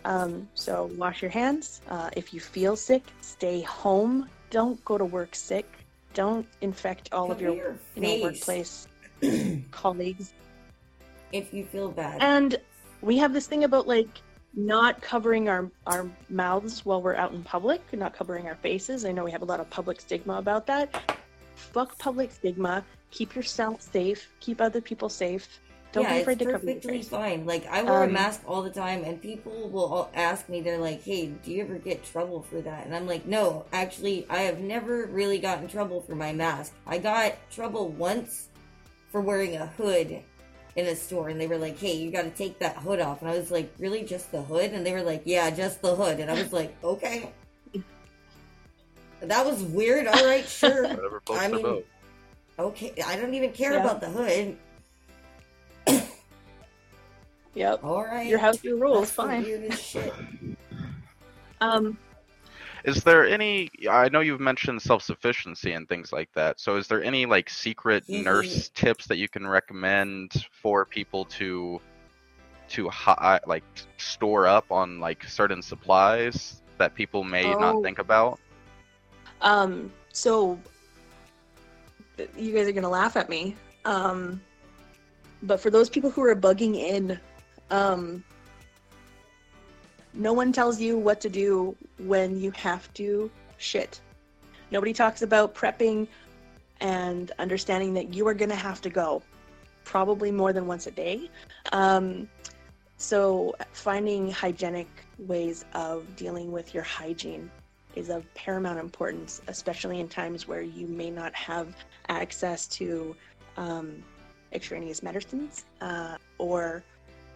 Um, so wash your hands. Uh, if you feel sick, stay home. Don't go to work sick. Don't infect all of your, your you know, workplace colleagues. if you feel bad. And we have this thing about like not covering our our mouths while we're out in public, not covering our faces. I know we have a lot of public stigma about that. Fuck public stigma. Keep yourself safe. Keep other people safe. Don't yeah, be afraid it's to cover your perfectly face. fine. Like I wear a Um, mask all the time, and people will all ask me, they're like, "Hey, do you ever get trouble for that?" And I'm like, "No, actually, I have never really gotten trouble for my mask. I got trouble once for wearing a hood in a store, and they were like, "Hey, you got to take that hood off." And I was like, "Really, just the hood?" And they were like, "Yeah, just the hood." And I was like, "Okay." That was weird. All right, sure. Whatever I mean. Okay, I don't even care Yeah. about the hood. Yep. All right. Your house, your rules. Fine. Um, Is there any? I know you've mentioned self-sufficiency and things like that. So, is there any like secret Mhm. nurse tips that you can recommend for people to to hi- like store up on like certain supplies that people may Oh. not think about? Um, so you guys are gonna laugh at me. Um, but for those people who are bugging in, um, no one tells you what to do when you have to shit. Nobody talks about prepping and understanding that you are gonna have to go, probably more than once a day. Um, so finding hygienic ways of dealing with your hygiene is of paramount importance, especially in times where you may not have access to um, extraneous medicines uh, or,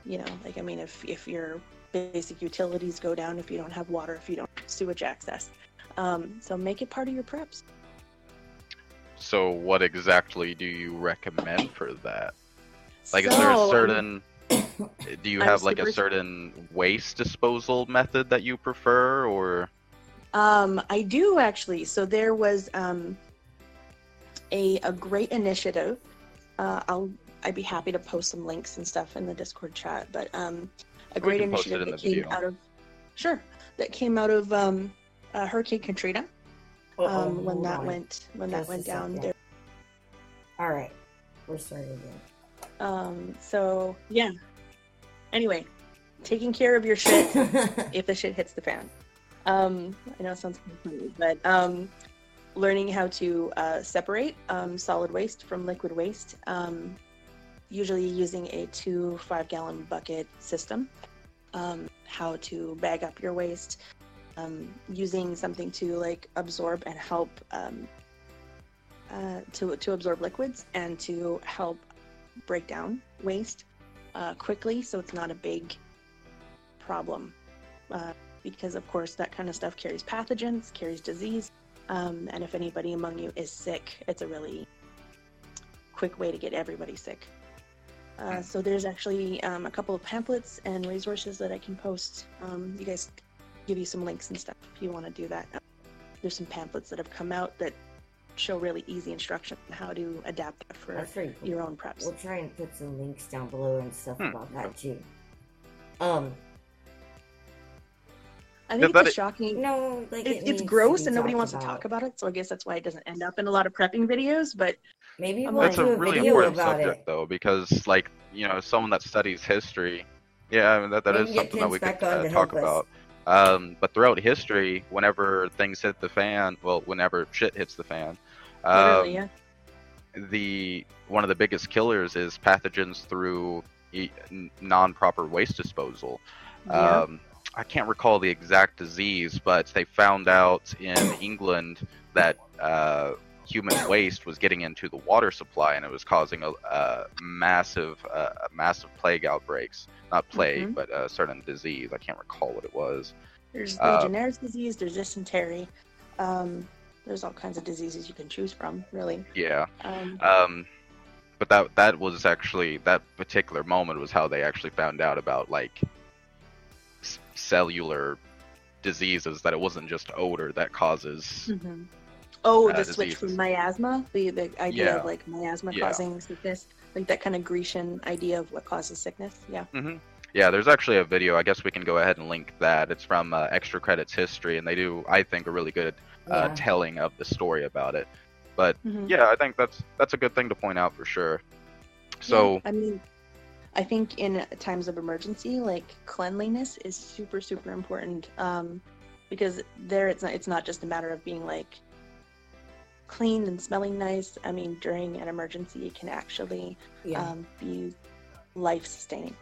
you know, like, I mean, if, if your basic utilities go down, if you don't have water, if you don't have sewage access. Um, so make it part of your preps. So, what exactly do you recommend for that? Like, is there a certain? Do you I'm have like a certain waste disposal method that you prefer, or? Um, I do actually. So there was um, a a great initiative. Uh, I'll I'd be happy to post some links and stuff in the Discord chat. But um, a great can post it initiative in that came video. out of sure that came out of um, uh, Hurricane Katrina um, when hold that on. went when that Just a went down. There, All right, we're starting again. um, so yeah. Anyway, taking care of your shit if the shit hits the fan. Um, I know it sounds funny, but um, learning how to uh, separate um, solid waste from liquid waste, um, usually using a two five gallon bucket system. Um, how to bag up your waste, um, using something to like absorb and help um, uh, to to absorb liquids and to help break down waste uh, quickly, so it's not a big problem. Uh, because of course that kind of stuff carries pathogens, carries disease, um, and if anybody among you is sick, it's a really quick way to get everybody sick. Uh, so there's actually um, a couple of pamphlets and resources that I can post. Um, you guys give you some links and stuff if you want to do that. There's some pamphlets that have come out that show really easy instruction on how to adapt that for cool. your own preps. We'll try and put some links down below and stuff Hmm. about that too. Um, I think that it's it- shocking. no, like It, it it's gross and nobody wants about. to talk about it, so I guess that's why it doesn't end up in a lot of prepping videos. But Maybe I'm we'll like- That's do a a really video important about subject, it. though, because like you know, someone that studies history, yeah, I mean, that that Maybe is something that we could uh, talk about. Um, but throughout history, whenever things hit the fan, well, whenever shit hits the fan, literally, um, yeah. the one of the biggest killers is pathogens through e- n- non-proper waste disposal. yeah. Um, I can't recall the exact disease, but they found out in England that uh, human waste was getting into the water supply and it was causing a, a massive, uh, massive plague outbreaks. Not plague, Mhm. but a certain disease. I can't recall what it was. There's Uh, Legionnaire's disease. There's dysentery. Um, there's all kinds of diseases you can choose from, really. Yeah. Um, Um, but that that was actually that particular moment was how they actually found out about like cellular diseases that it wasn't just odor that causes. mhm. Oh, uh, the switch from miasma, the the idea Yeah. of like miasma Yeah. causing sickness, like that kind of Grecian idea of what causes sickness. Yeah. hmm Yeah, there's actually a video. I guess we can go ahead and link that. It's from uh, Extra Credits History, and they do, I think, a really good uh, Yeah. telling of the story about it. But Mhm. yeah, I think that's that's a good thing to point out for sure. So I mean, I think in times of emergency, like cleanliness is super super important. Um, because there it's not it's not just a matter of being like clean and smelling nice. I mean, during an emergency, it can actually yeah. um, be life sustaining.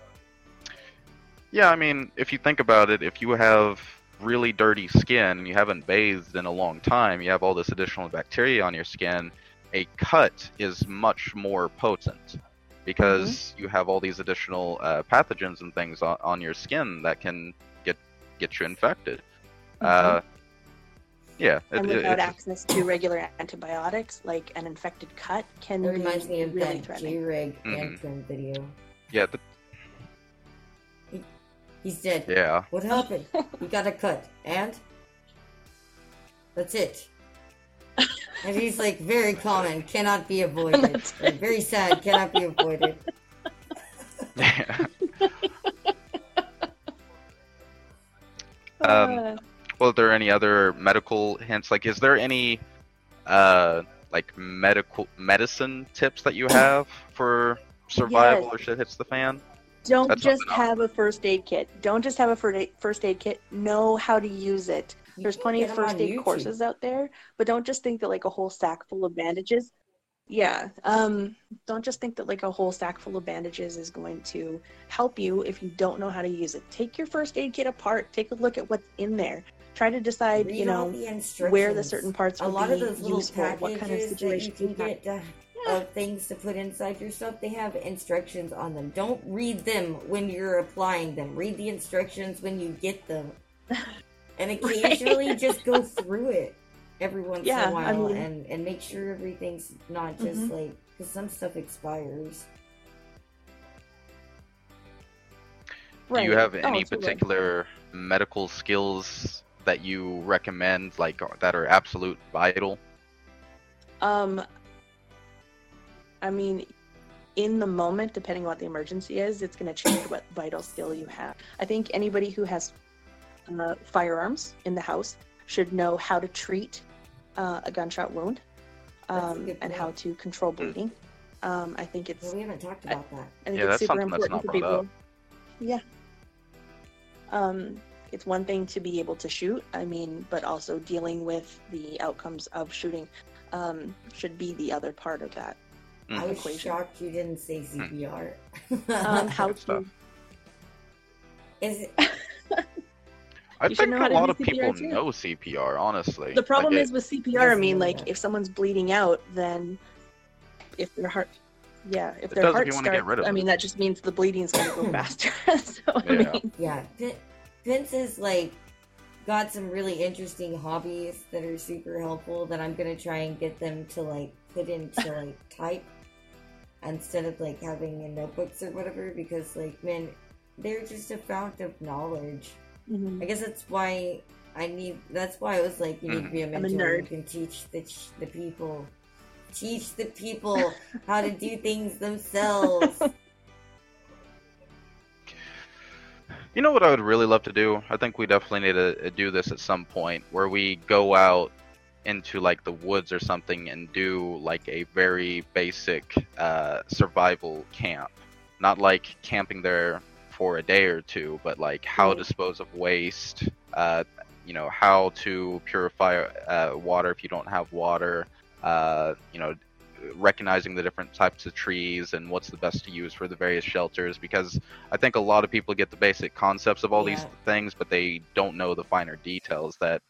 Yeah, I mean, if you think about it, if you have really dirty skin and you haven't bathed in a long time, you have all this additional bacteria on your skin, a cut is much more potent because you have all these additional uh, pathogens and things on, on your skin that can get get you infected. Uh, yeah, it, and it- without it's- access to regular antibiotics, like an infected cut can It be reminds me of really that threatening. J-Rig Mhm. Video. yeah, the, He's dead. yeah. What happened? he got a cut. And? That's it. And he's like very common, cannot be avoided. Like, very sad, cannot be avoided. Um, Uh, well, are there any other medical hints? Like, is there any, uh, like medical medicine tips that you have for survival Yes. or shit hits the fan? Don't That's just have a first aid kit. Don't just have a fir- first aid kit. Know how to use it. There's plenty get of 'em on first aid YouTube. courses out there, but don't just think that like a whole sack full of bandages. Yeah. Um, don't just think that like a whole sack full of bandages is going to help you if you don't know how to use it. Take your first aid kit apart. Take a look at what's in there. Try to decide, Read you know, the where the certain parts are. a lot be of those little useful. What kind of that you you get to, of things to put inside your stuff, they have instructions on them. Don't read them when you're applying them. Read the instructions when you get them. And occasionally just go through it every once Yeah, in a while mean- and, and make sure everything's not just Mhm. like, because some stuff expires. Do you Right. have Oh, any totally. particular medical skills that you recommend, like that are absolute vital? Um, I mean, in the moment, depending on what the emergency is, it's going to change what vital skill you have. I think anybody who has uh, firearms in the house should know how to treat uh, a gunshot wound um, and how to control bleeding. Um, I think it's Well, we haven't talked about that. I think Yeah, it's that's super something that's important not for brought people. Yeah. Um, it's one thing to be able to shoot. I mean, but also dealing with the outcomes of shooting um, should be the other part of that. Mm. I was equation. shocked you didn't say CPR. Um, how to. Is it, I You should think know a how to lot do of people too. know CPR, honestly. the problem Like, is with CPR. I mean, like mm. if someone's bleeding out, then if their heart, yeah, if It their does if heart get starts, rid of I mean, that just means the bleeding's going to go faster. so I Yeah. mean, yeah, Pin- Vince is like got some really interesting hobbies that are super helpful that I'm gonna try and get them to like put into like type instead of like having in notebooks or whatever because like man, they're just a fount of knowledge. Mhm. I guess that's why I need. That's why I was like, you need to be a I'm a mentor who nerd. can teach the the people, teach the people how to do things themselves. You know what I would really love to do? I think we definitely need to uh, do this at some point where we go out into like the woods or something and do like a very basic uh, survival camp. Not like camping there for a day or two, but like how Right. dispose of waste, uh, you know, how to purify uh, water if you don't have water, uh, you know, recognizing the different types of trees and what's the best to use for the various shelters because I think a lot of people get the basic concepts of all these things, but they don't know the finer details that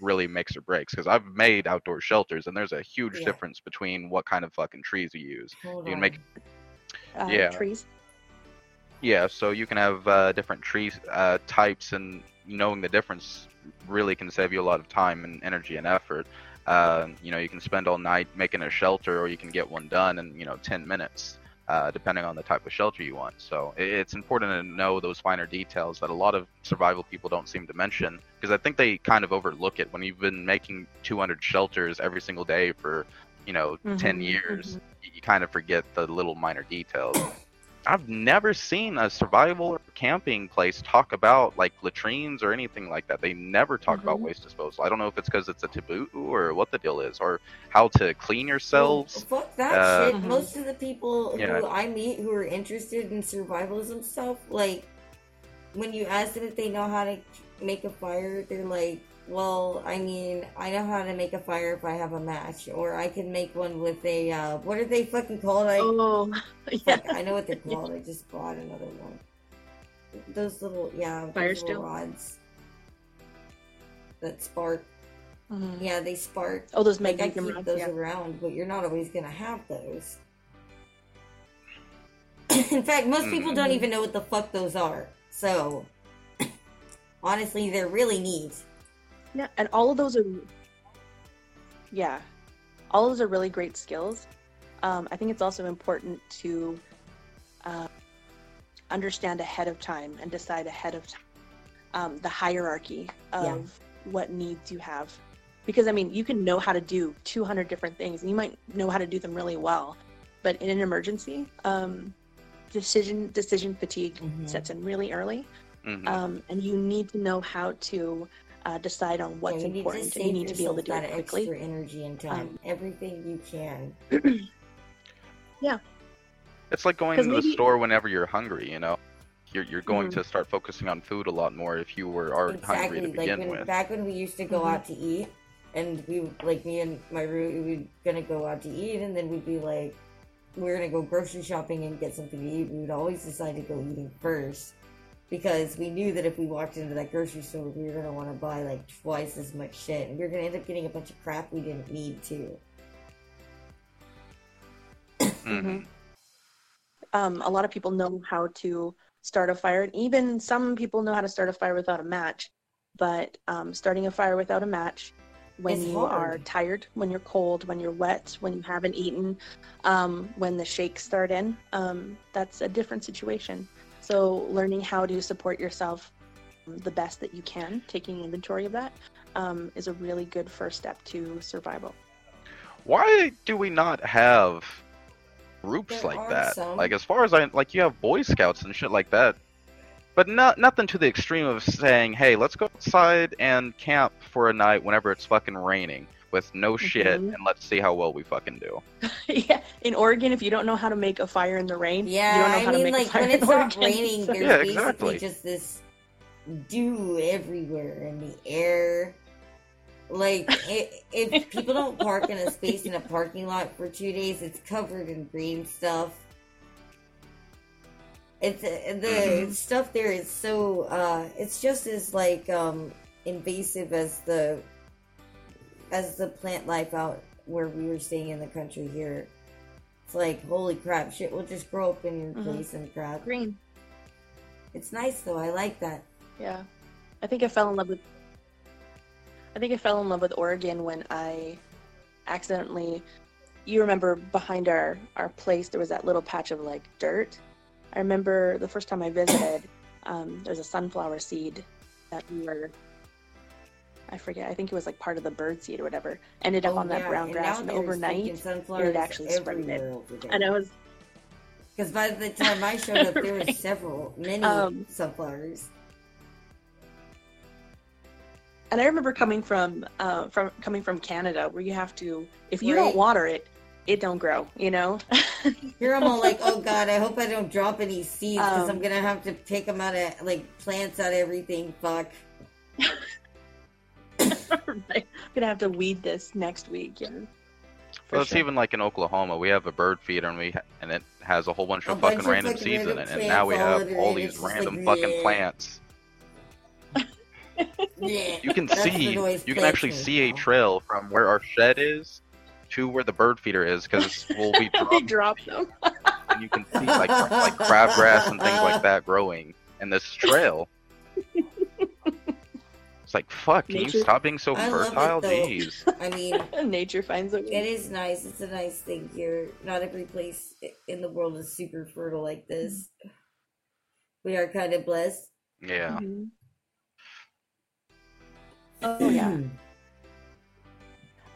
really makes or breaks. Because I've made outdoor shelters, and there's a huge Yeah. difference between what kind of fucking trees you use. Hold You can on. make Uh, Yeah. Trees. Yeah, so you can have uh, different tree uh, types, and knowing the difference really can save you a lot of time and energy and effort. Uh, you know, you can spend all night making a shelter, or you can get one done in you know 10 minutes, uh, depending on the type of shelter you want. So it's important to know those finer details that a lot of survival people don't seem to mention, because I think they kind of overlook it when you've been making 200 shelters every single day for you know 10 Mhm, years. mhm. You, you kind of forget the little minor details. I've never seen a survival or camping place talk about like latrines or anything like that. They never talk about Mhm. waste disposal. I don't know if it's because it's a taboo or what the deal is, or how to clean Well, yourselves. fuck that Uh, shit. Mhm. Most of the people who Yeah. I meet who are interested in survivalism stuff, like when you ask them if they know how to make a fire, they're like, "Well, I mean, I know how to make a fire if I have a match, or I can make one with a uh, what are they fucking called? I Oh, yeah. fuck, I know what they're called. I just bought another one. Those little yeah, Fire little rods that spark. Mhm. Yeah, they spark. Oh, those Like I magnesium keep rods. those Yeah. around, but you're not always gonna have those. In fact, most people don't even know what the fuck those are. So, honestly, they're really neat. Yeah, and all of those are, yeah, all of those are really great skills. Um, I think it's also important to uh, understand ahead of time and decide ahead of time um, the hierarchy of Yeah. what needs you have. Because I mean, you can know how to do 200 different things, and you might know how to do them really well, but in an emergency, um, decision decision fatigue Mhm. sets in really early Mhm. um, and you need to know how to uh, decide on what's Yeah, important and you need to be able to do yourself it quickly Extra energy and time, Um, everything you can. Yeah. It's like going to the store whenever you're hungry. You know, you're you're going Mhm. to start focusing on food a lot more if you were already hungry Exactly. to Like begin when with. back when we used to go Mhm. out to eat, and we like me and my room, we were gonna go out to eat, and then we'd be like, we're gonna go grocery shopping and get something to eat. We would always decide to go eating first because we knew that if we walked into that grocery store, we were gonna want to buy like twice as much shit, and we were gonna end up getting a bunch of crap we didn't need to. Mhm. um, a lot of people know how to start a fire and even some people know how to start a fire without a match but um, starting a fire without a match when It's you hard. are tired when you're cold when you're wet when you haven't eaten um, when the shakes start in um, that's a different situation so learning how to support yourself the best that you can taking inventory of that um, is a really good first step to survival Why do we not have groups There like that? some. Like as far as I like, you have Boy Scouts and shit like that, but not nothing to the extreme of saying, "Hey, let's go outside and camp for a night whenever it's fucking raining with no shit, Mhm. and let's see how well we fucking do." yeah, in Oregon, if you don't know how to make a fire in the rain, Yeah, you don't know I how to mean, make a like fire when in it's not Oregon. raining, So- there's Yeah, basically exactly. just this dew everywhere in the air. Like i if people don't park in a space in a parking lot for two days, it's covered in green stuff. It's uh, the Mhm. stuff there is so uh, it's just as like um, invasive as the as the plant life out where we were staying in the country here. It's like holy crap, shit will just grow up in your Mhm. place and crap. green. It's nice though. I like that. Yeah, I think I fell in love with. I think I fell in love with Oregon when I accidentally. You remember behind our our place there was that little patch of like dirt. I remember the first time I visited. Um, there was a sunflower seed that we were. I forget. I think it was like part of the bird seed or whatever. Ended up Oh, on that yeah, brown grass, and overnight, it actually spread it. everywhere over there. and I was Because by the time I showed up, there Right. was several, many Um, sunflowers. And I remember coming from uh, from coming from Canada, where you have to, if you Right. don't water it, it don't grow. You know. Here I'm all like, oh god, I hope I don't drop any seeds because I'm Um, gonna have to pick them out of like plants out of everything. Fuck. I'm gonna have to weed this next week. Yeah. For Well, it's sure. even like in Oklahoma, we have a bird feeder, and we ha- and it has a whole bunch A of bunch fucking of random fucking seeds in it, and now we plants all have all these random like, fucking bleh. plants. Yeah. You can That's see, you can actually plates see a trail from where our shed is to where the bird feeder is, because we'll be they dropping, drop them. and you can see like like crabgrass and things like that growing in this trail. It's like fuck. Can you stop being so I love it, fertile? though. Jeez. I mean, Nature finds a way. It is nice. It's a nice thing here. Not every place in the world is super fertile like this. We are kind of blessed. Yeah. Mhm. Oh yeah.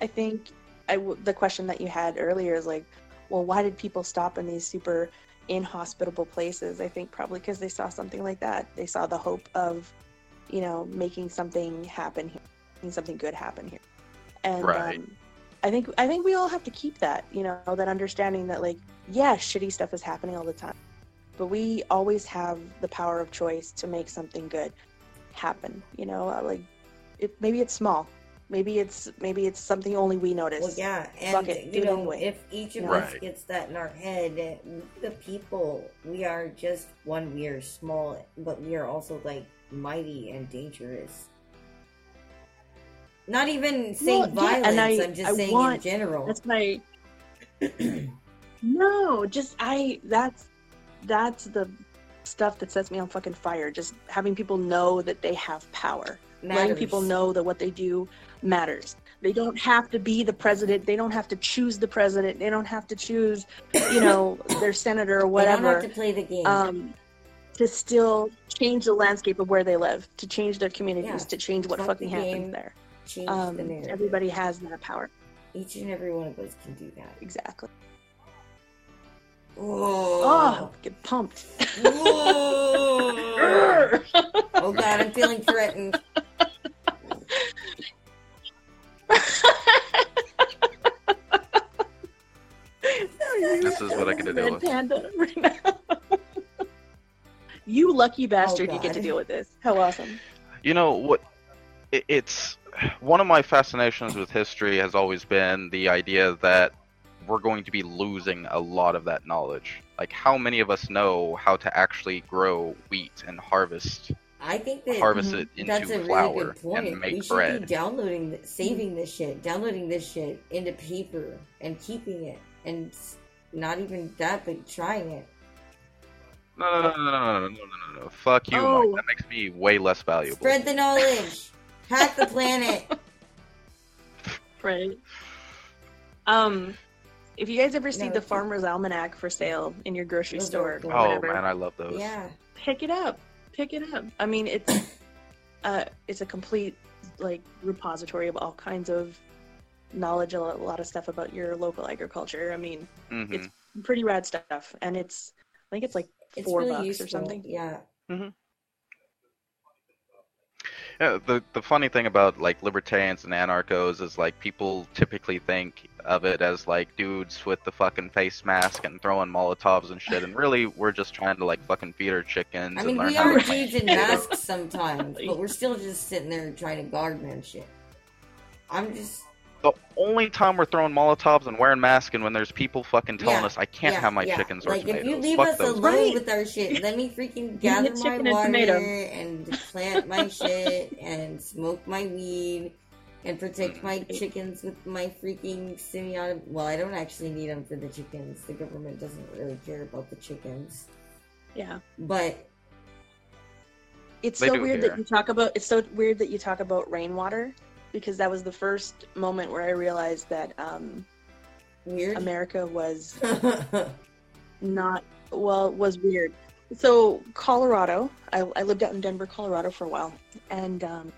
I think I w- the question that you had earlier is like, well, why did people stop in these super inhospitable places? I think probably because they saw something like that. They saw the hope of, you know, making something happen here, making something good happen here. And Right. um, I think I think we all have to keep that, you know, that understanding that like, yeah, shitty stuff is happening all the time, but we always have the power of choice to make something good happen. You know, Uh, like, it maybe it's small, maybe it's maybe it's something only we notice. Well, yeah, Fuck and it, do you it know, anyway. if each of You know? us Right. gets that in our head, the people, we are just one. We are small, but we are also like mighty and dangerous. Not even saying Well, yeah, violence. and I- I'm just I saying want- in general. That's my no, just I. That's that's the stuff that sets me on fucking fire. Just having people know that they have power. letting people know that what they do matters. They don't have to be the president. They don't have to choose the president. They don't have to choose, you know, their senator or They don't whatever. have to play the game. um, to still change the landscape of where they live, to change their communities, Yeah. to change what Fuck fucking the happens there. Change Um, the narrative. everybody has that power. Each and every one of us can do that. Exactly. Oh, Oh, get pumped. Whoa. oh God, I'm feeling threatened. This is what I get to deal with. Panda right now. You lucky bastard, you get to deal with this. How awesome. You know what? It, it's one of my fascinations with history has always been the idea that we're going to be losing a lot of that knowledge. Like, how many of us know how to actually grow wheat and harvest I think that harvest Mhm. it into that's a really flour good point. and make we should bread? be downloading, saving this shit, downloading this shit into paper and keeping it, and not even that, but trying it. No, no, no, no, no, no, no, no, no, no. Fuck you, Oh. Mike. That makes me way less valuable. Spread the knowledge. Hack the planet. Right. Um, if you guys ever see No, the it's- Farmer's Almanac for sale in your grocery Those store, cool. or Oh whatever, man, I love those. Yeah. pick it up. Pick it up. I mean, it's uh, it's a complete like repository of all kinds of knowledge, a lot, a lot of stuff about your local agriculture. I mean, hmm It's- pretty rad stuff, and it's I think it's like It's four really bucks useful. or something. Yeah. Mm-hmm. Yeah, the the funny thing about like libertarians and anarchos is like people typically think of it as like dudes with the fucking face mask and throwing molotovs and shit, and really we're just trying to like fucking feed our chickens I and mean, learn we how are to dudes in masks sometimes, but we're still just sitting there trying to garden and shit. I'm just. The only time we're throwing molotovs and wearing masks and when there's people fucking telling Yeah, us I can't yeah, have my yeah. chickens or like tomatoes. if you leave Fuck us those. alone Right. with our shit, let me freaking gather get my chicken and water tomato. and plant my shit and smoke my weed and protect my chickens with my freaking semiotic. Well, I don't actually need them for the chickens. The government doesn't really care about the chickens, Yeah, but it's They so weird here. that you talk about. It's so weird that you talk about rainwater because that was the first moment where I realized that um, weird. America was not well was weird. So Colorado, I, I lived out in Denver, Colorado for a while, and um,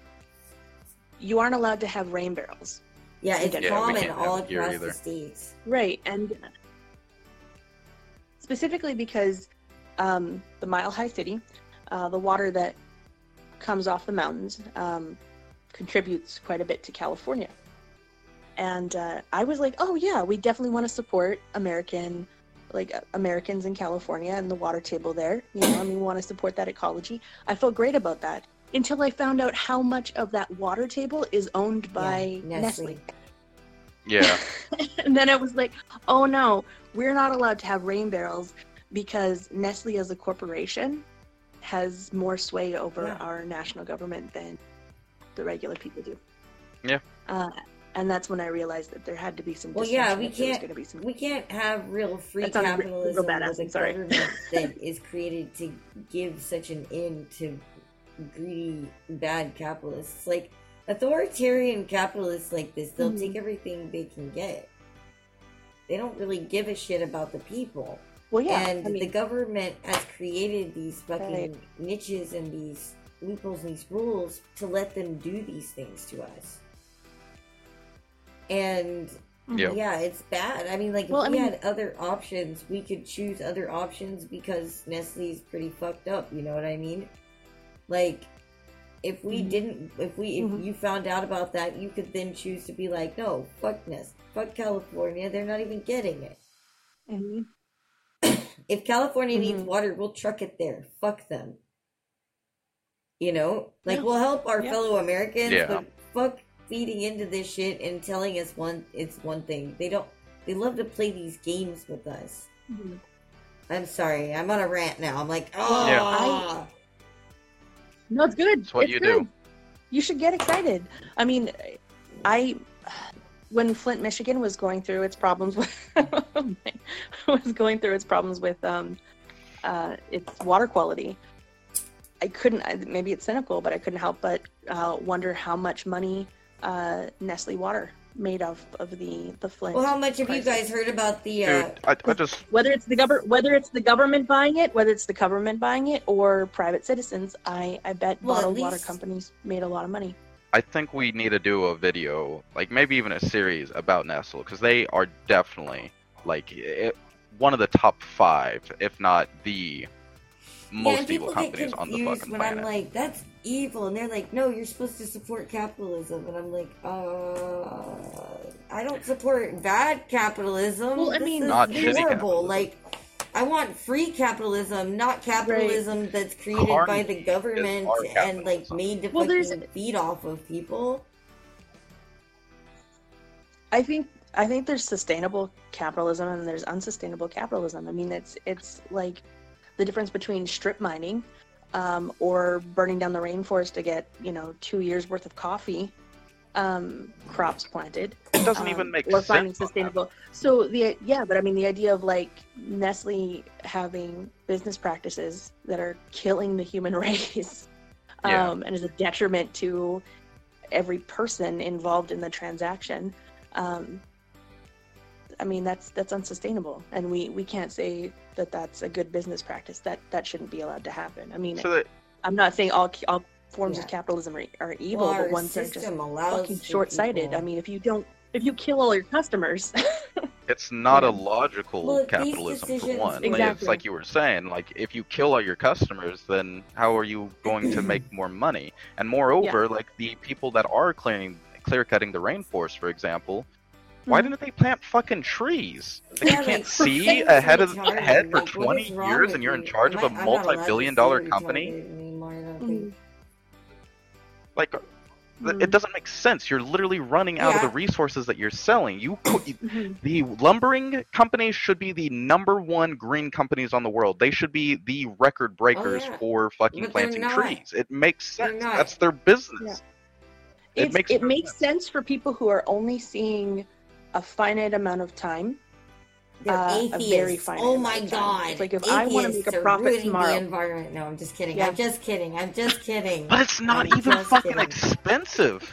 you aren't allowed to have rain barrels. yeah, it's Yeah, common can't all it across the states. Right, and specifically because um, the Mile High City, uh, the water that comes off the mountains, um, contributes quite a bit to California. And uh, I was like, oh yeah, we definitely want to support American, like uh, Americans in California and the water table there. You know, I mean, we want to support that ecology. I felt great about that until I found out how much of that water table is owned by Yeah, Nestle. Yeah, and then it was like, oh no, we're not allowed to have rain barrels because Nestle as a corporation has more sway over Yeah. our national government than the regular people do. Yeah. Uh, and that's when I realized that there had to be some. Well, yeah, we if there was can't- gonna be some. We can't have real free That sounded re- real capitalism badass, with a I'm sorry. that is created to give such an end to greedy, bad capitalists. Like authoritarian capitalists like this, they'll Mhm. take everything they can get. They don't really give a shit about the people. well, yeah, and I mean, the government has created these fucking Right. niches and these loopholes and these rules to let them do these things to us. And Yeah. yeah, it's bad. I mean, like, Well, if I we mean- had other options, we could choose other options because Nestle's pretty fucked up. You know what I mean? Like, if we Mhm. didn't, if we, if Mhm. you found out about that, you could then choose to be like, no, fuck Nest, fuck California. They're not even getting it. mhm. If California needs Mhm. water, we'll truck it there. Fuck them. You know, like Yeah. we'll help our Yeah. fellow Americans, Yeah. but fuck feeding into this shit and telling us one it's one thing. They don't. They love to play these games with us. Mhm. I'm sorry. I'm on a rant now. I'm like, oh, Yeah. I- No, it's good. It's what It's you good. do. You should get excited. I mean, I when Flint, Michigan was going through its problems with was going through its problems with um, uh, its water quality. I couldn't. Maybe it's cynical, but I couldn't help but uh, wonder how much money uh, Nestle Water made off of the the Flint. well, how much have you guys heard about the? Uh, Dude, I, I just whether it's the government whether it's the government buying it whether it's the government buying it or private citizens i i bet Well, at bottled water companies made a lot of money I think we need to do a video, like maybe even a series about Nestle, because they are definitely like it, one of the top five, if not the yeah, most and evil people get companies on the confused fucking when planet. I'm like, that's evil, and they're like, no, you're supposed to support capitalism, and I'm like, uh, I don't support bad capitalism. Well, I This mean- is Not shitty horrible. Like, I want free capitalism, not capitalism that's created by the government and like made to Well, fucking feed off of people. i think i think there's sustainable capitalism and there's unsustainable capitalism i mean it's it's like the difference between strip mining um, or burning down the rainforest to get you know two years worth of coffee um, crops planted it doesn't um, even make sense. or finding sustainable. So the yeah, but I mean the idea of like Nestle having business practices that are killing the human race, Yeah. um, and is a detriment to every person involved in the transaction. Um, I mean that's that's unsustainable, and we we can't say that that's a good business practice. That that shouldn't be allowed to happen. I mean, So that I'm not saying all all forms Yeah. of capitalism are, are evil, Well, but ones that are just system allows fucking short-sighted. I mean, if you don't, if you kill all your customers, it's not a logical Well, these capitalism for decisions- one. Like, it's like you were saying, like if you kill all your customers, then how are you going to make more money? And moreover, like the people that are clearing clear cutting the rainforest, for example, why Mhm. didn't they plant fucking trees? Like, Yeah, you can't like, see ahead of retarded? ahead for Like, 20 years and you're in charge of Am a I- I'm not allowed to multi-billion say company. anymore, I don't think. Like th- Mhm. it doesn't make sense. You're literally running out of the resources that you're selling. You put the lumbering companies should be the number one green companies on the world. They should be the record breakers Oh, yeah. for fucking But planting trees. It makes sense. That's their business. It makes it no makes sense. sense for people who are only seeing a finite amount of time. They're Uh, a atheists. very finite oh my god! It's like, if I wanna make a Atheists are profit ruining tomorrow- the environment. No, I'm just kidding. Yeah. I'm just kidding. I'm just kidding. But it's not I'm even fucking kidding. expensive.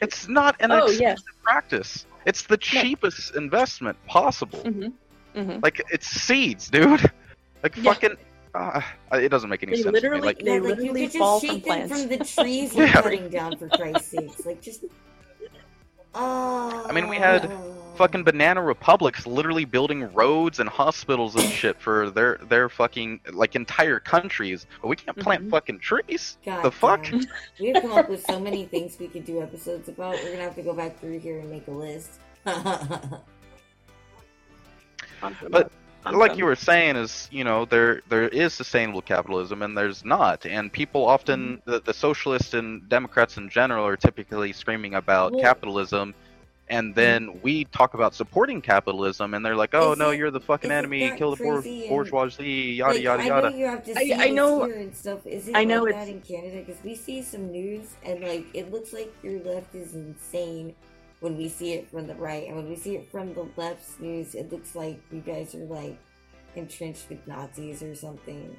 It's not an Oh, yeah. expensive practice. It's the cheapest investment possible. Mhm. Mhm. Like it's seeds, dude. Like Yeah. fucking. Uh, it doesn't make any They sense. to me. literally- Like they yeah, like you literally could fall from plants. from the trees Yeah. you're cutting down for Christ's sakes. Like just. Oh. I mean, we had fucking banana republics literally building roads and hospitals and shit for their their fucking like entire countries, but we can't plant Mhm. fucking trees. God the fuck? damn. We've come up with so many things we could do episodes about. We're gonna have to go back through here and make a list. But like you were saying is you know there there is sustainable capitalism and there's not and people often mm-hmm. the, the socialists and democrats in general are typically screaming about Well- capitalism and mm-hmm. then we talk about supporting capitalism, and they're like, "Oh Is no, it- you're the fucking enemy. Kill the bour- and- bourgeoisie." Yada Like, yada I yada. know you have to I- see I this know- and stuff. Is it I know like it's- that in Canada? Because we see some news and like it looks like your left is insane when we see it from the right, and when we see it from the left news, it looks like you guys are like entrenched with Nazis or something.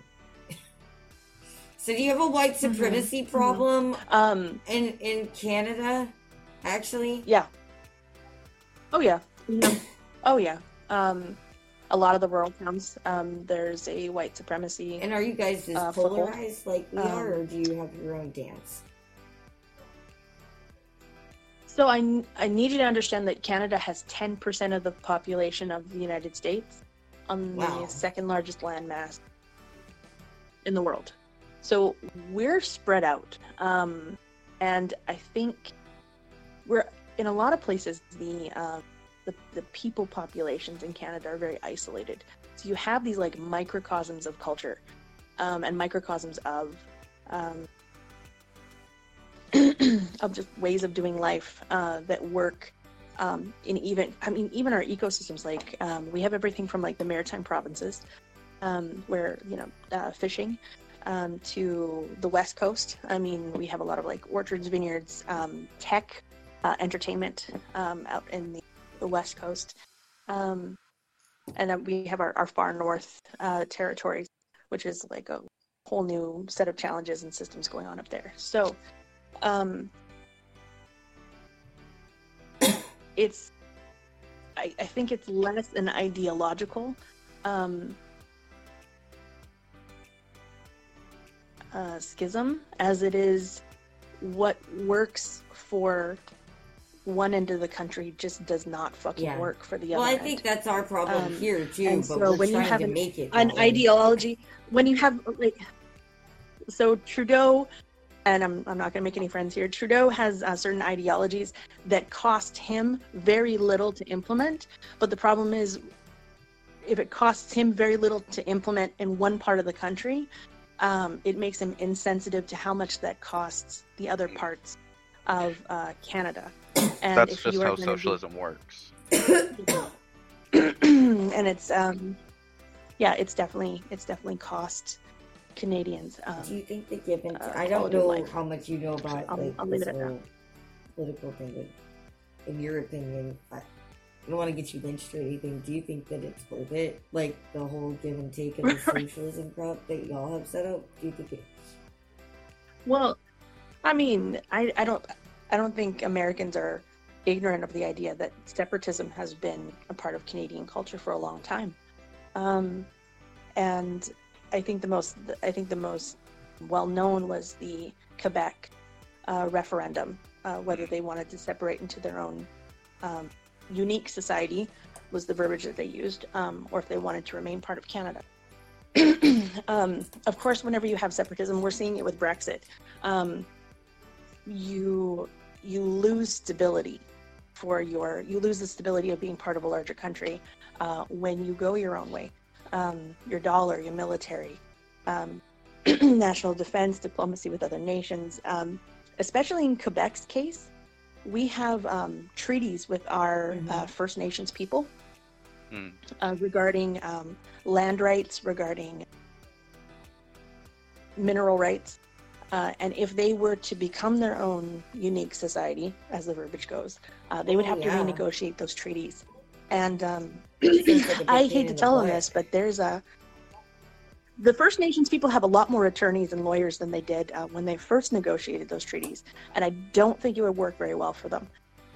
so do you have a white Mhm, supremacy mhm. problem Um, in in Canada? Actually, yeah. Oh yeah. Oh yeah. Um, a lot of the rural towns, um, there's a white supremacy. and are you guys as Uh, foothold. polarized like we Um, are, or do you have your own dance? So I, I need you to understand that Canada has 10% of the population of the United States on Wow. the second largest landmass in the world. So we're spread out. Um, and I think we're in a lot of places, the, um, the, the people populations in Canada are very isolated. So you have these like microcosms of culture um, and microcosms of um, of just ways of doing life uh, that work um, in even I mean even our ecosystems like um, we have everything from like the maritime provinces um, where you know uh, fishing um, to the west coast. I mean we have a lot of like orchards vineyards um, tech uh, entertainment um, out in the, the west coast. And then we have our, our far north uh, territories which is like a whole new set of challenges and systems going on up there. So um it's I, I think it's less an ideological um uh, schism as it is what works for one end of the country just does not fucking Yeah. work for the Well, other Well, I end. think that's our problem Um, here too. and But so we're when you have an- make it an ideology when you have like so trudeau and i'm, I'm not going to make any friends here. Trudeau has uh, certain ideologies that cost him very little to implement but the problem is if it costs him very little to implement in one part of the country um, it makes him insensitive to how much that costs the other parts of uh, canada. And That's if just how gonna be- socialism works. and it's um yeah it's definitely it's definitely cost canadians um, Do you think the given? uh, I don't know life. how much you know about I'll- like I'll this whole political thing, but in your opinion, I, I don't want to get you lynched or anything. Do you think that it's worth it? Like the whole give and take of the socialism crop that y'all have set up? Do you think it? well i mean I, I don't i don't think americans are ignorant of the idea that separatism has been a part of canadian culture for a long time um, and i think the most i think the most well known was the quebec uh, referendum uh, whether they wanted to separate into their own um, unique society was the verbiage that they used um, or if they wanted to remain part of canada. Um, of course whenever you have separatism we're seeing it with brexit. Um, you you lose stability for your you lose the stability of being part of a larger country uh, when you go your own way um, your dollar your military um, national defense diplomacy with other nations um, especially in quebec's case we have um, treaties with our uh, first nations people Mm. uh, regarding um, land rights regarding mineral rights uh, and if they were to become their own unique society, as the verbiage goes, uh, they would Oh, have yeah. to renegotiate those treaties. And um, Seems like a big I hate in to the tell them this, but there's a the First Nations people have a lot more attorneys and lawyers than they did uh, when they first negotiated those treaties, and I don't think it would work very well for them.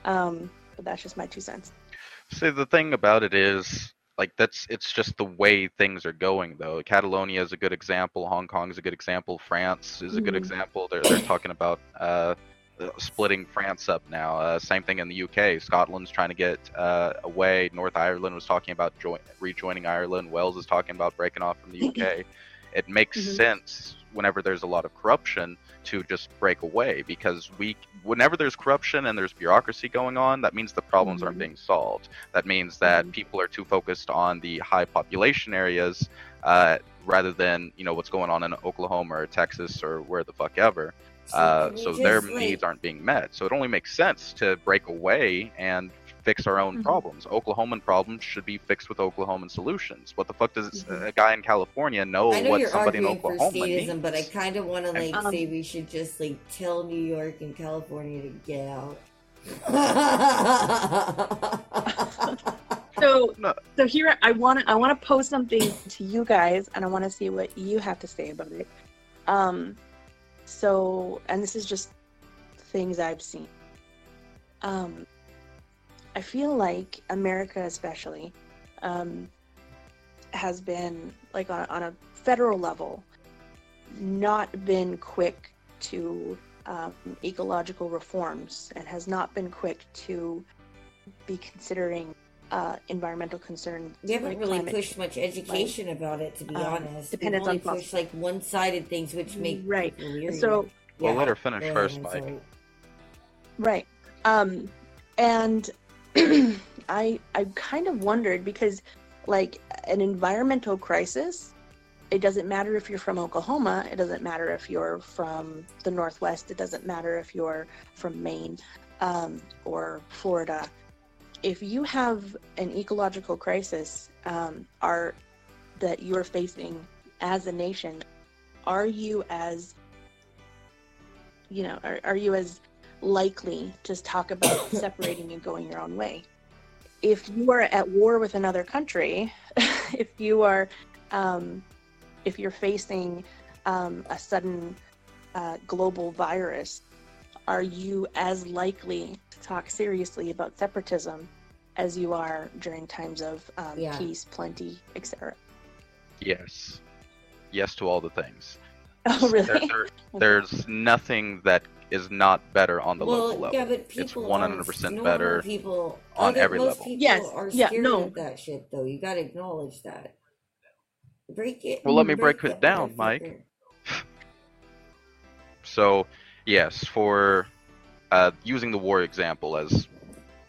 Um, but that's just my two cents. See, the thing about it is, like, that's it's just the way things are going, though. Catalonia is a good example. Hong Kong is a good example. France is a good Mhm. example. They're they're talking about uh, splitting France up now. Uh, same thing in the UK. Scotland's trying to get uh, away. North Ireland was talking about join- rejoining Ireland. Wales is talking about breaking off from the UK. it makes Mhm. sense whenever there's a lot of corruption to just break away because we whenever there's corruption and there's bureaucracy going on that means the problems aren't Mhm. being solved that means that Mhm. people are too focused on the high population areas uh, rather than you know what's going on in oklahoma or texas or where the fuck ever uh, so their like- needs aren't being met so it only makes sense to break away and fix our own Mhm. problems. Oklahoman problems should be fixed with Oklahoman solutions. What the fuck does Mhm. a guy in California know I know what you're somebody in arguing for Oklahoma statism, needs? but I kind of want to like Um, say we should just like tell New York and California to get out. So, No. so here I want to I want to pose something to you guys, and I want to see what you have to say about it. Um, so, and this is just things I've seen. Um, I feel like America, especially, um, has been like on, on a federal level, not been quick to um, ecological reforms, and has not been quick to be considering uh, environmental concerns. We haven't like really climate pushed much education about it, to be um, honess. We've dependence on fossil- pushed like one-sided things, which make Right. people leery. So Well, Yeah. let her finish Go first, Mike. so- Right. Um, and I I kind of wondered because like an environmental crisis, it doesn't matter if you're from Oklahoma, it doesn't matter if you're from the Northwest, it doesn't matter if you're from Maine um, or Florida. If you have an ecological crisis um, are that you're facing as a nation, are you as you know, are, are you as likely to talk about separating and going your own way. If you are at war with another country, if you are, um, if you're facing um, a sudden uh, global virus, are you as likely to talk seriously about separatism as you are during times of um, Yeah. peace, plenty, etc.? Yes. Yes to all the things. Oh, really? there- there's nothing that is not better on the well, local level. yeah, but people 100% better people, on other- every most level. People Yes, are yeah, scared no. of that shit, though. You gotta acknowledge that. Break it. Well, let me break it that down, Mike. So, yes, for uh, using the war example as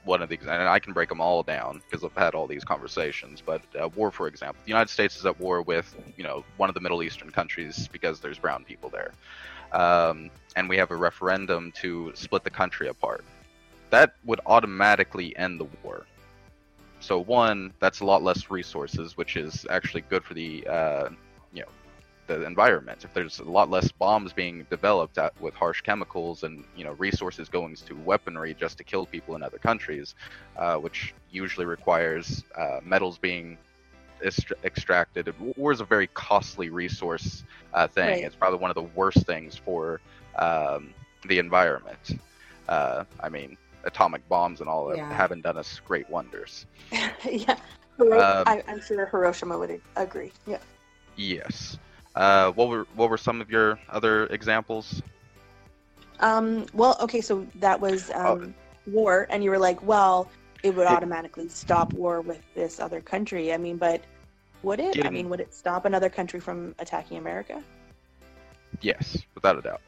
one of the, and I can break them all down because I've had all these conversations. But uh, war, for example, the United States is at war with, you know, one of the Middle Eastern countries because there's brown people there, um, and we have a referendum to split the country apart. That would automatically end the war. So one, that's a lot less resources, which is actually good for the, uh, you know, the environment. If there's a lot less bombs being developed at, with harsh chemicals and you know resources going to weaponry just to kill people in other countries, uh, which usually requires uh, metals being est- extracted. War is a very costly resource uh, thing. Right. It's probably one of the worst things for um, the environment. Uh, I mean, atomic bombs and all that Yeah. haven't done us great wonders. yeah. Um, I, I'm sure Hiroshima would agree. Yeah. Yes. Uh, what were what were some of your other examples? Um, well, okay, so that was um, war, and you were like, well, it would automatically stop war with this other country. I mean, but would it? I mean, would it stop another country from attacking America? Yes, without a doubt.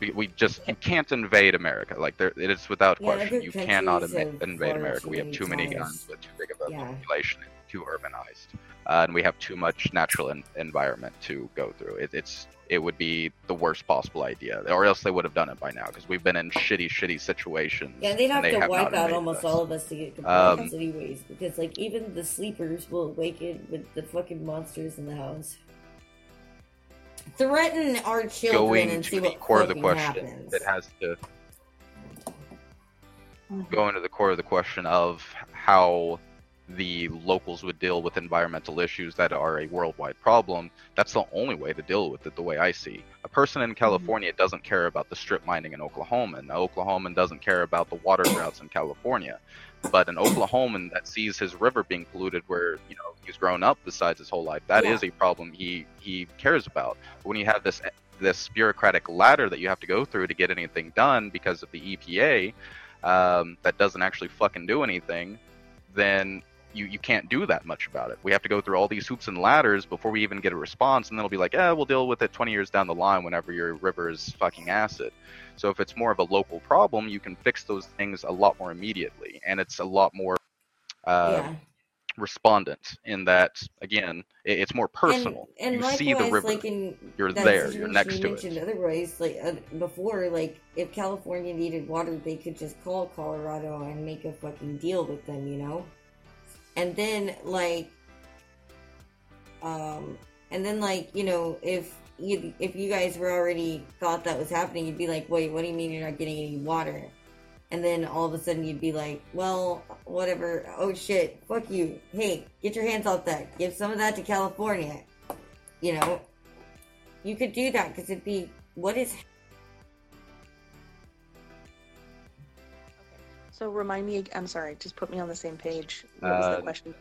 We, we just you can't invade America. Like there, it is without Yeah, question. You cannot invade America. We have too many ties. guns, with too big of a Yeah. population, too urbanized, uh, and we have too much natural en- environment to go through. It, it's it would be the worst possible idea, or else they would have done it by now because we've been in shitty, shitty situations. Yeah, they'd have they to have wipe out almost us. all of us to get Um, anyways. Because like even the sleepers will awaken with the fucking monsters in the house. Threaten our children Going and to see the what core of the question, happens. it has to mm-hmm. go into the core of the question of how the locals would deal with environmental issues that are a worldwide problem. That's the only way to deal with it, the way I see. A person in mm-hmm. California doesn't care about the strip mining in Oklahoma, and the Oklahoman doesn't care about the water droughts in California. But an Oklahoman that sees his river being polluted where, you know, he's grown up besides his whole life, that is Yeah. a problem he, he cares about. But when you have this this bureaucratic ladder that you have to go through to get anything done because of the EPA, um, that doesn't actually fucking do anything, then you, you can't do that much about it. We have to go through all these hoops and ladders before we even get a response, and then it'll be like, eh, we'll deal with it 20 years down the line whenever your river is fucking acid. So if it's more of a local problem, you can fix those things a lot more immediately, and it's a lot more uh, yeah. respondent in that again it, it's more personal. And, and you likewise, see the river. like in You're there. You're next you to mentioned it. Otherwise, like uh, before, like if California needed water, they could just call Colorado and make a fucking deal with them, you know. And then like, um, and then like you know if you if you guys were already thought that was happening, you'd be like, wait, what do you mean you're not getting any water? And then all of a sudden you'd be like, well, whatever. Oh shit, fuck you. Hey, get your hands off that. Give some of that to California. You know, you could do that because it'd be what is So remind me. I'm sorry. Just put me on the same page. What was Uh, the question?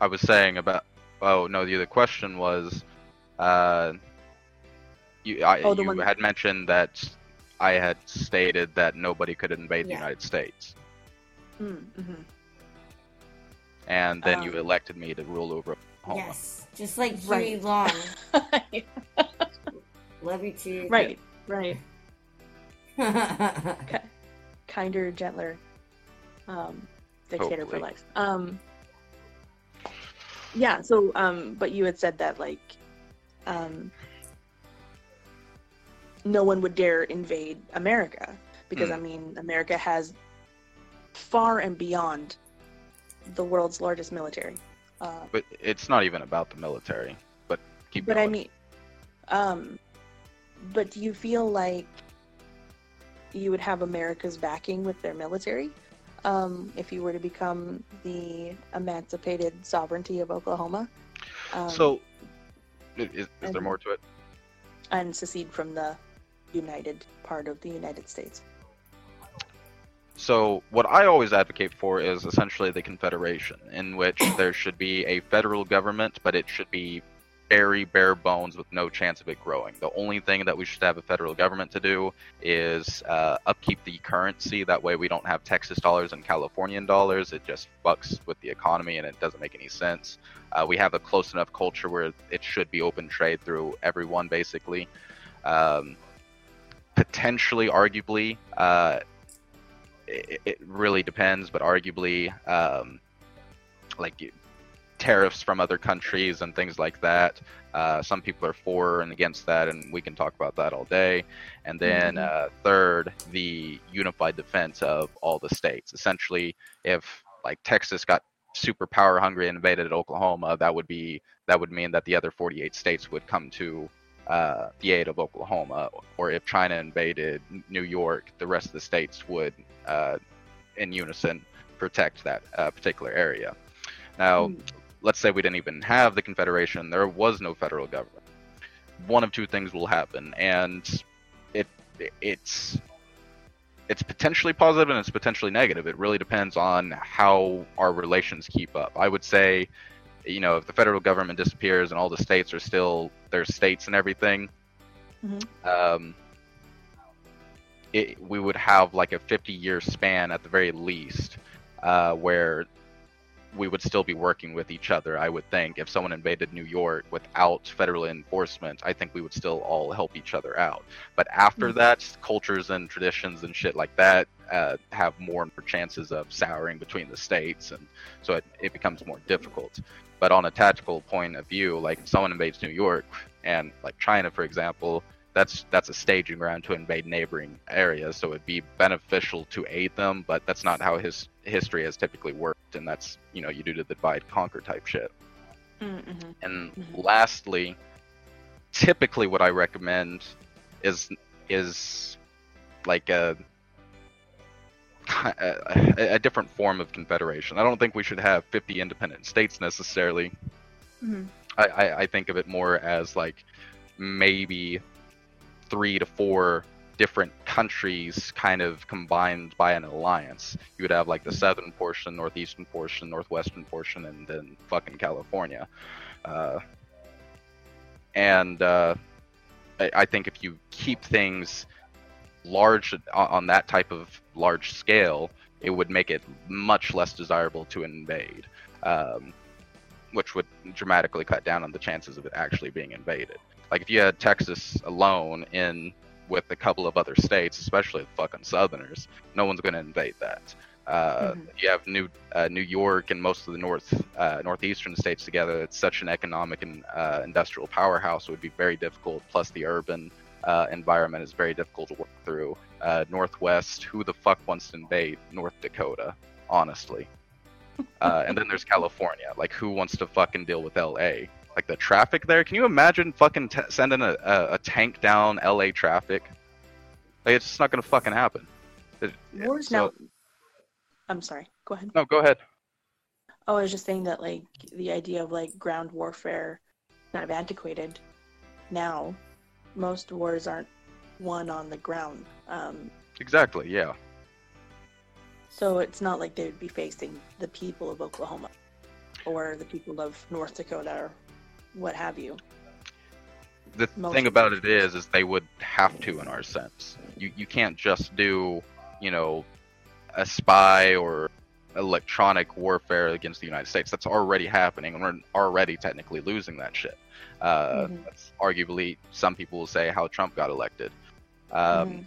I was saying about. Oh no, the other question was, uh, you I, Oh, you one- had mentioned that I had stated that nobody could invade the United States, Mm, hmm and then Um, you elected me to rule over Oklahoma. yes, just like Right. Long. Love you too. right. Right. right. Kinder, gentler. Um, dictator for Hopefully. life. Um. Yeah. So, um, but you had said that like, um, no one would dare invade America because Hmm. I mean, America has far and beyond the world's largest military. Uh, But it's not even about the military. But keep but going. I mean, um, but do you feel like you would have America's backing with their military um, if you were to become the emancipated sovereignty of Oklahoma? Um, so, is, is there more to it? and secede from the united part of the United States. So, what I always advocate for is essentially the Confederation, in which there should be a federal government, but it should be very bare bones with no chance of it growing. The only thing that we should have a federal government to do is uh, upkeep the currency. That way, we don't have Texas dollars and Californian dollars. It just fucks with the economy and it doesn't make any sense. Uh, we have a close enough culture where it should be open trade through everyone, basically. Um, potentially, arguably, uh, it, it really depends, but arguably, um, like tariffs from other countries and things like that. Uh, some people are for and against that, and we can talk about that all day. And then, Mhm. uh, third, the unified defense of all the states. Essentially, if like Texas got super power hungry and invaded Oklahoma, that would be that would mean that the other 48 states would come to uh, the aid of Oklahoma. Or if China invaded New York, the rest of the states would, uh, in unison, protect that uh, particular area. Now, Mm. Let's say we didn't even have the Confederation, there was no federal government. One of two things will happen, and it it's it's potentially positive and it's potentially negative. It really depends on how our relations keep up. I would say, you know, if the federal government disappears and all the states are still their states and everything, Mhm. um, it, we would have like a 50 year span at the very least uh, where we would still be working with each other. I would think if someone invaded New York without federal enforcement, I think we would still all help each other out. But after Mhm. that, cultures and traditions and shit like that uh, have more and more chances of souring between the states, and so it, it becomes more difficult. But on a tactical point of view, like if someone invades New York and like China, for example, that's that's a staging ground to invade neighboring areas. So it'd be beneficial to aid them, but that's not how his history has typically worked, and that's you know you do the divide conquer type shit. Mm-hmm. And Mhm. lastly, typically what I recommend is is like a a, a different form of confederation. I don't think we should have 50 independent states necessarily. Mhm. I, I, I think of it more as like maybe three to four different countries kind of combined by an alliance. You would have like the southern portion, northeastern portion, northwestern portion, and then fucking California. Uh, and uh, I, I think if you keep things large on, on that type of large scale, it would make it much less desirable to invade. Um, which would dramatically cut down on the chances of it actually being invaded. Like if you had Texas alone in with a couple of other states, especially the fucking Southerners, no one's going to invade that. Uh, Mhm. You have New uh, New York and most of the north uh, northeastern states together. It's such an economic and uh, industrial powerhouse. It would be very difficult. Plus, the urban uh, environment is very difficult to work through. Uh, Northwest, who the fuck wants to invade North Dakota? Honestly. Uh, and then there's California. Like, who wants to fucking deal with LA? Like the traffic there. Can you imagine fucking t- sending a, a, a tank down LA traffic? Like, it's just not gonna fucking happen. It- Wars so- now. I'm sorry. Go ahead. No, go ahead. Oh, I was just saying that like the idea of like ground warfare, kind of antiquated. Now, most wars aren't won on the ground. Um, Exactly. Yeah. so it's not like they would be facing the people of Oklahoma or the people of North Dakota or what have you. the Most thing about it is is they would have to in our sense you you can't just do you know a spy or electronic warfare against the united states that's already happening and we're already technically losing that shit uh, Mhm. that's arguably some people will say how trump got elected um, Mhm.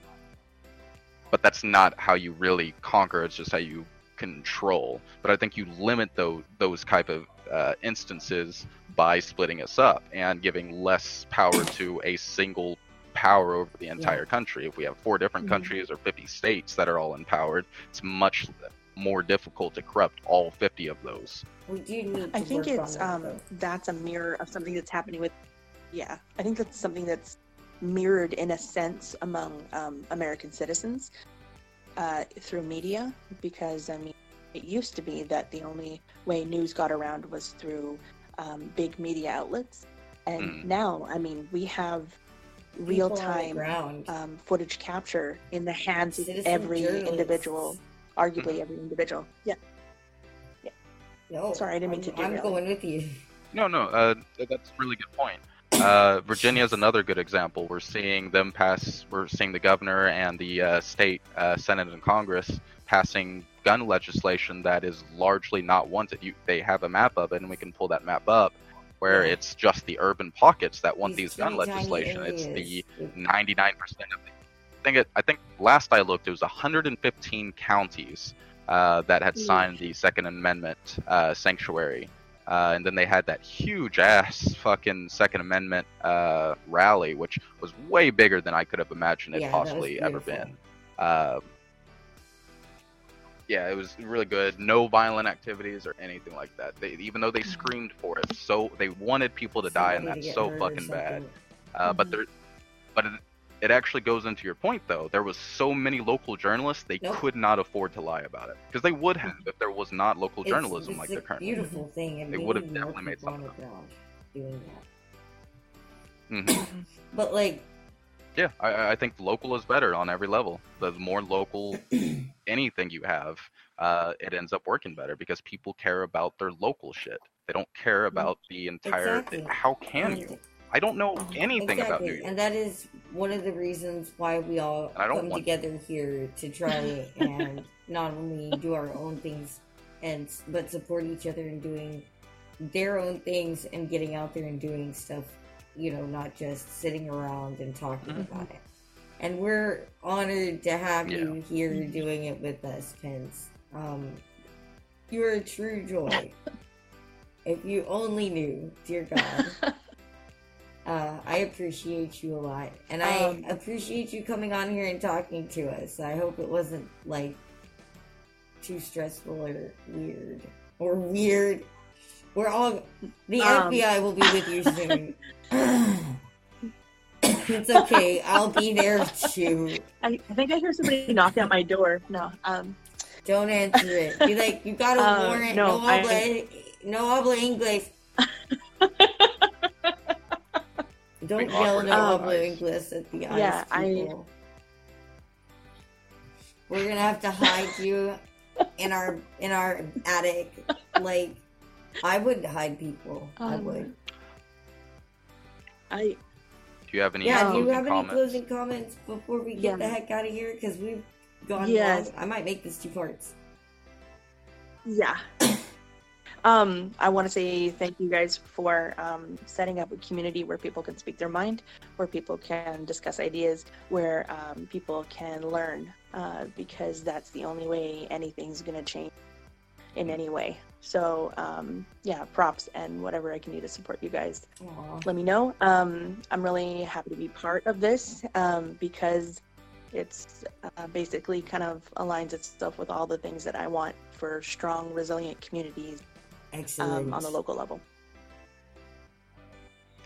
but that's not how you really conquer it's just how you control but i think you limit those those type of uh, instances by splitting us up and giving less power to a single power over the entire country if we have four different Mhm. countries or 50 states that are all empowered it's much more difficult to corrupt all 50 of those We do need. To I think it's on that, um that's a mirror of something that's happening with yeah I think that's something that's mirrored in a sense among um, American citizens uh, through media because I mean it used to be that the only way news got around was through um, big media outlets and Mm. now I mean we have real time um, footage capture in the hands of every journalists. individual arguably every individual yeah No, sorry, I didn't mean I'm, to I'm derail going with you. No, no, uh, that's a really good point. Uh, Virginia is another good example. We're seeing them pass. We're seeing the governor and the uh, state uh, senate and Congress passing gun legislation that is largely not wanted. You, they have a map of it, and we can pull that map up, where Yeah. it's just the urban pockets that want these, gun teeny tiny legislation. It's the 99% of the. I think it. I think last I looked, it was 115 counties uh, that had signed the Second Amendment uh, sanctuary, uh, and then they had that huge ass fucking Second Amendment uh, rally, which was way bigger than I could have imagined it Yeah, possibly ever been. Yeah, it was really good. No violent activities or anything like that. They, even though they Mhm. screamed for it, so they wanted people to die, and that's so fucking bad. Uh, But Mhm. there, but it, it actually goes into your point though. There was so many local journalists they Nope. could not afford to lie about it because they would have if there was not local It's- journalism it's like there currently. beautiful thing, and They would have definitely made people on the something doing that. hmm But like, Yeah, I- I, I think local is better on every level. The more local anything you have, uh, it ends up working better because people care about their local shit. They don't care about the entire. Exactly. How can you? I don't know anything about New York. and that is one of the reasons why we all I don't come want- together here to try and not only do our own things and but support each other in doing their own things and getting out there and doing stuff you know not just sitting around and talking Mhm. about it and we're honored to have Yeah. you here doing it with us pence um you're a true joy if you only knew dear god uh, I appreciate you a lot, and Um, I appreciate you coming on here and talking to us. I hope it wasn't like too stressful or weird or weird. We're all the Um. FBI will be with you soon. it's okay. I'll be there too. I, I think I hear somebody knock at my door. No, um, Don't answer it. Be like, you got a Uh, warrant. no, No, I- habla, no habla English. Don't Big yell awkward no Um, habla English at the eyes yeah, I- people. We're gonna have to hide you in our in our attic. Like, I would hide people. I Um, would. I Do you have any Yeah. Do you closing have any closing comments before we get Yeah. the heck out of here? Because we've gone Yes. long. I might make this two parts. yeah. Um, I want to say thank you guys for um, setting up a community where people can speak their mind, where people can discuss ideas, where um, people can learn uh, because that's the only way anything's going to change in any way. So, um, yeah, props and whatever I can do to support you guys, Aw. let me know. Um, I'm really happy to be part of this um, because it's uh, basically kind of aligns itself with all the things that I want for strong, resilient communities um, on the local level.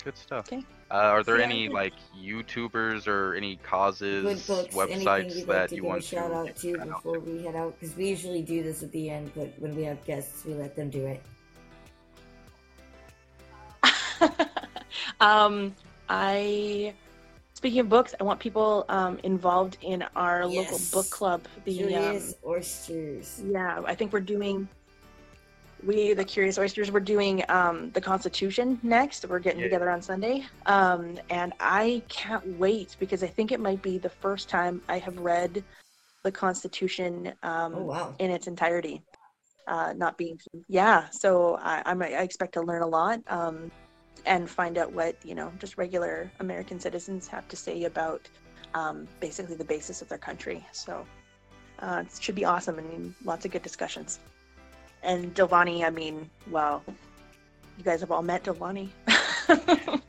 Good stuff. Okay. Uh, are there Yeah, any good. like YouTubers or any causes, books, websites you'd that like to you give want a shout out to to shout out before we head out? Because we usually do this at the end, but when we have guests, we let them do it. um, I, speaking of books, I want people um, involved in our local book club. The um, Oysters. yeah, I think we're doing. We, the Curious Oysters, we're doing um, the Constitution next. We're getting Yeah. together on Sunday, um, and I can't wait because I think it might be the first time I have read the Constitution um, Oh wow. in its entirety. Uh, not being, yeah. So I, I'm, I expect to learn a lot um, and find out what you know, just regular American citizens have to say about um, basically the basis of their country. So uh, it should be awesome and lots of good discussions. And Delvani, I mean, well, you guys have all met Delvani.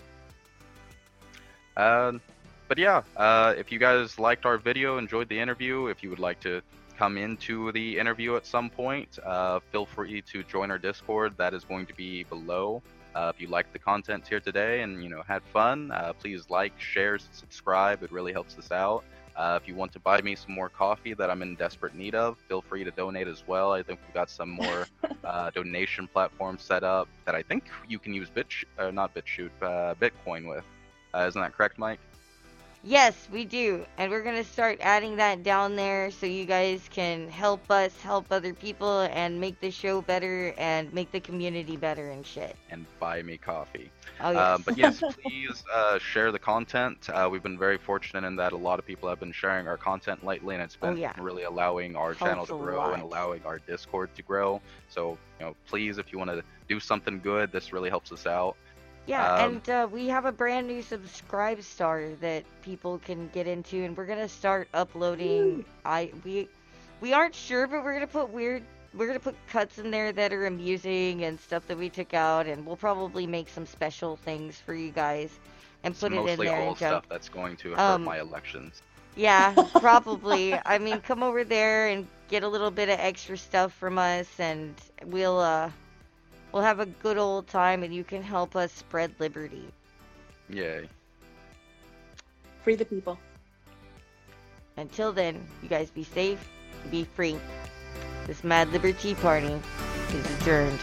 Um, but yeah, uh, if you guys liked our video, enjoyed the interview, if you would like to come into the interview at some point, uh, feel free to join our Discord. That is going to be below. Uh, if you liked the content here today and you know had fun, uh, please like, share, subscribe. It really helps us out. Uh, if you want to buy me some more coffee that I'm in desperate need of, feel free to donate as well. I think we've got some more uh, donation platforms set up that I think you can use Bit, uh, not BitChute, uh, Bitcoin with. Uh, isn't that correct, Mike? Yes, we do. And we're going to start adding that down there so you guys can help us help other people and make the show better and make the community better and shit. And buy me coffee. Oh, yes. Um, but yes, please uh, share the content. Uh, we've been very fortunate in that a lot of people have been sharing our content lately, and it's been yeah. really allowing our channel to grow and allowing our Discord to grow. So, you know, please, if you want to do something good, this really helps us out. Yeah, Um, and uh, we have a brand new Subscribestar that people can get into, and we're gonna start uploading. I we we aren't sure, but we're gonna put weird. We're gonna put cuts in there that are amusing and stuff that we took out, and we'll probably make some special things for you guys and put it in mostly there and jump. stuff that's going to hurt Um, my elections. Yeah, probably. I mean, come over there and get a little bit of extra stuff from us, and we'll uh, we'll have a good old time, and you can help us spread liberty. Yay. Free the people. Until then, you guys be safe, be free. This Mad LiberTEA Party is adjourned.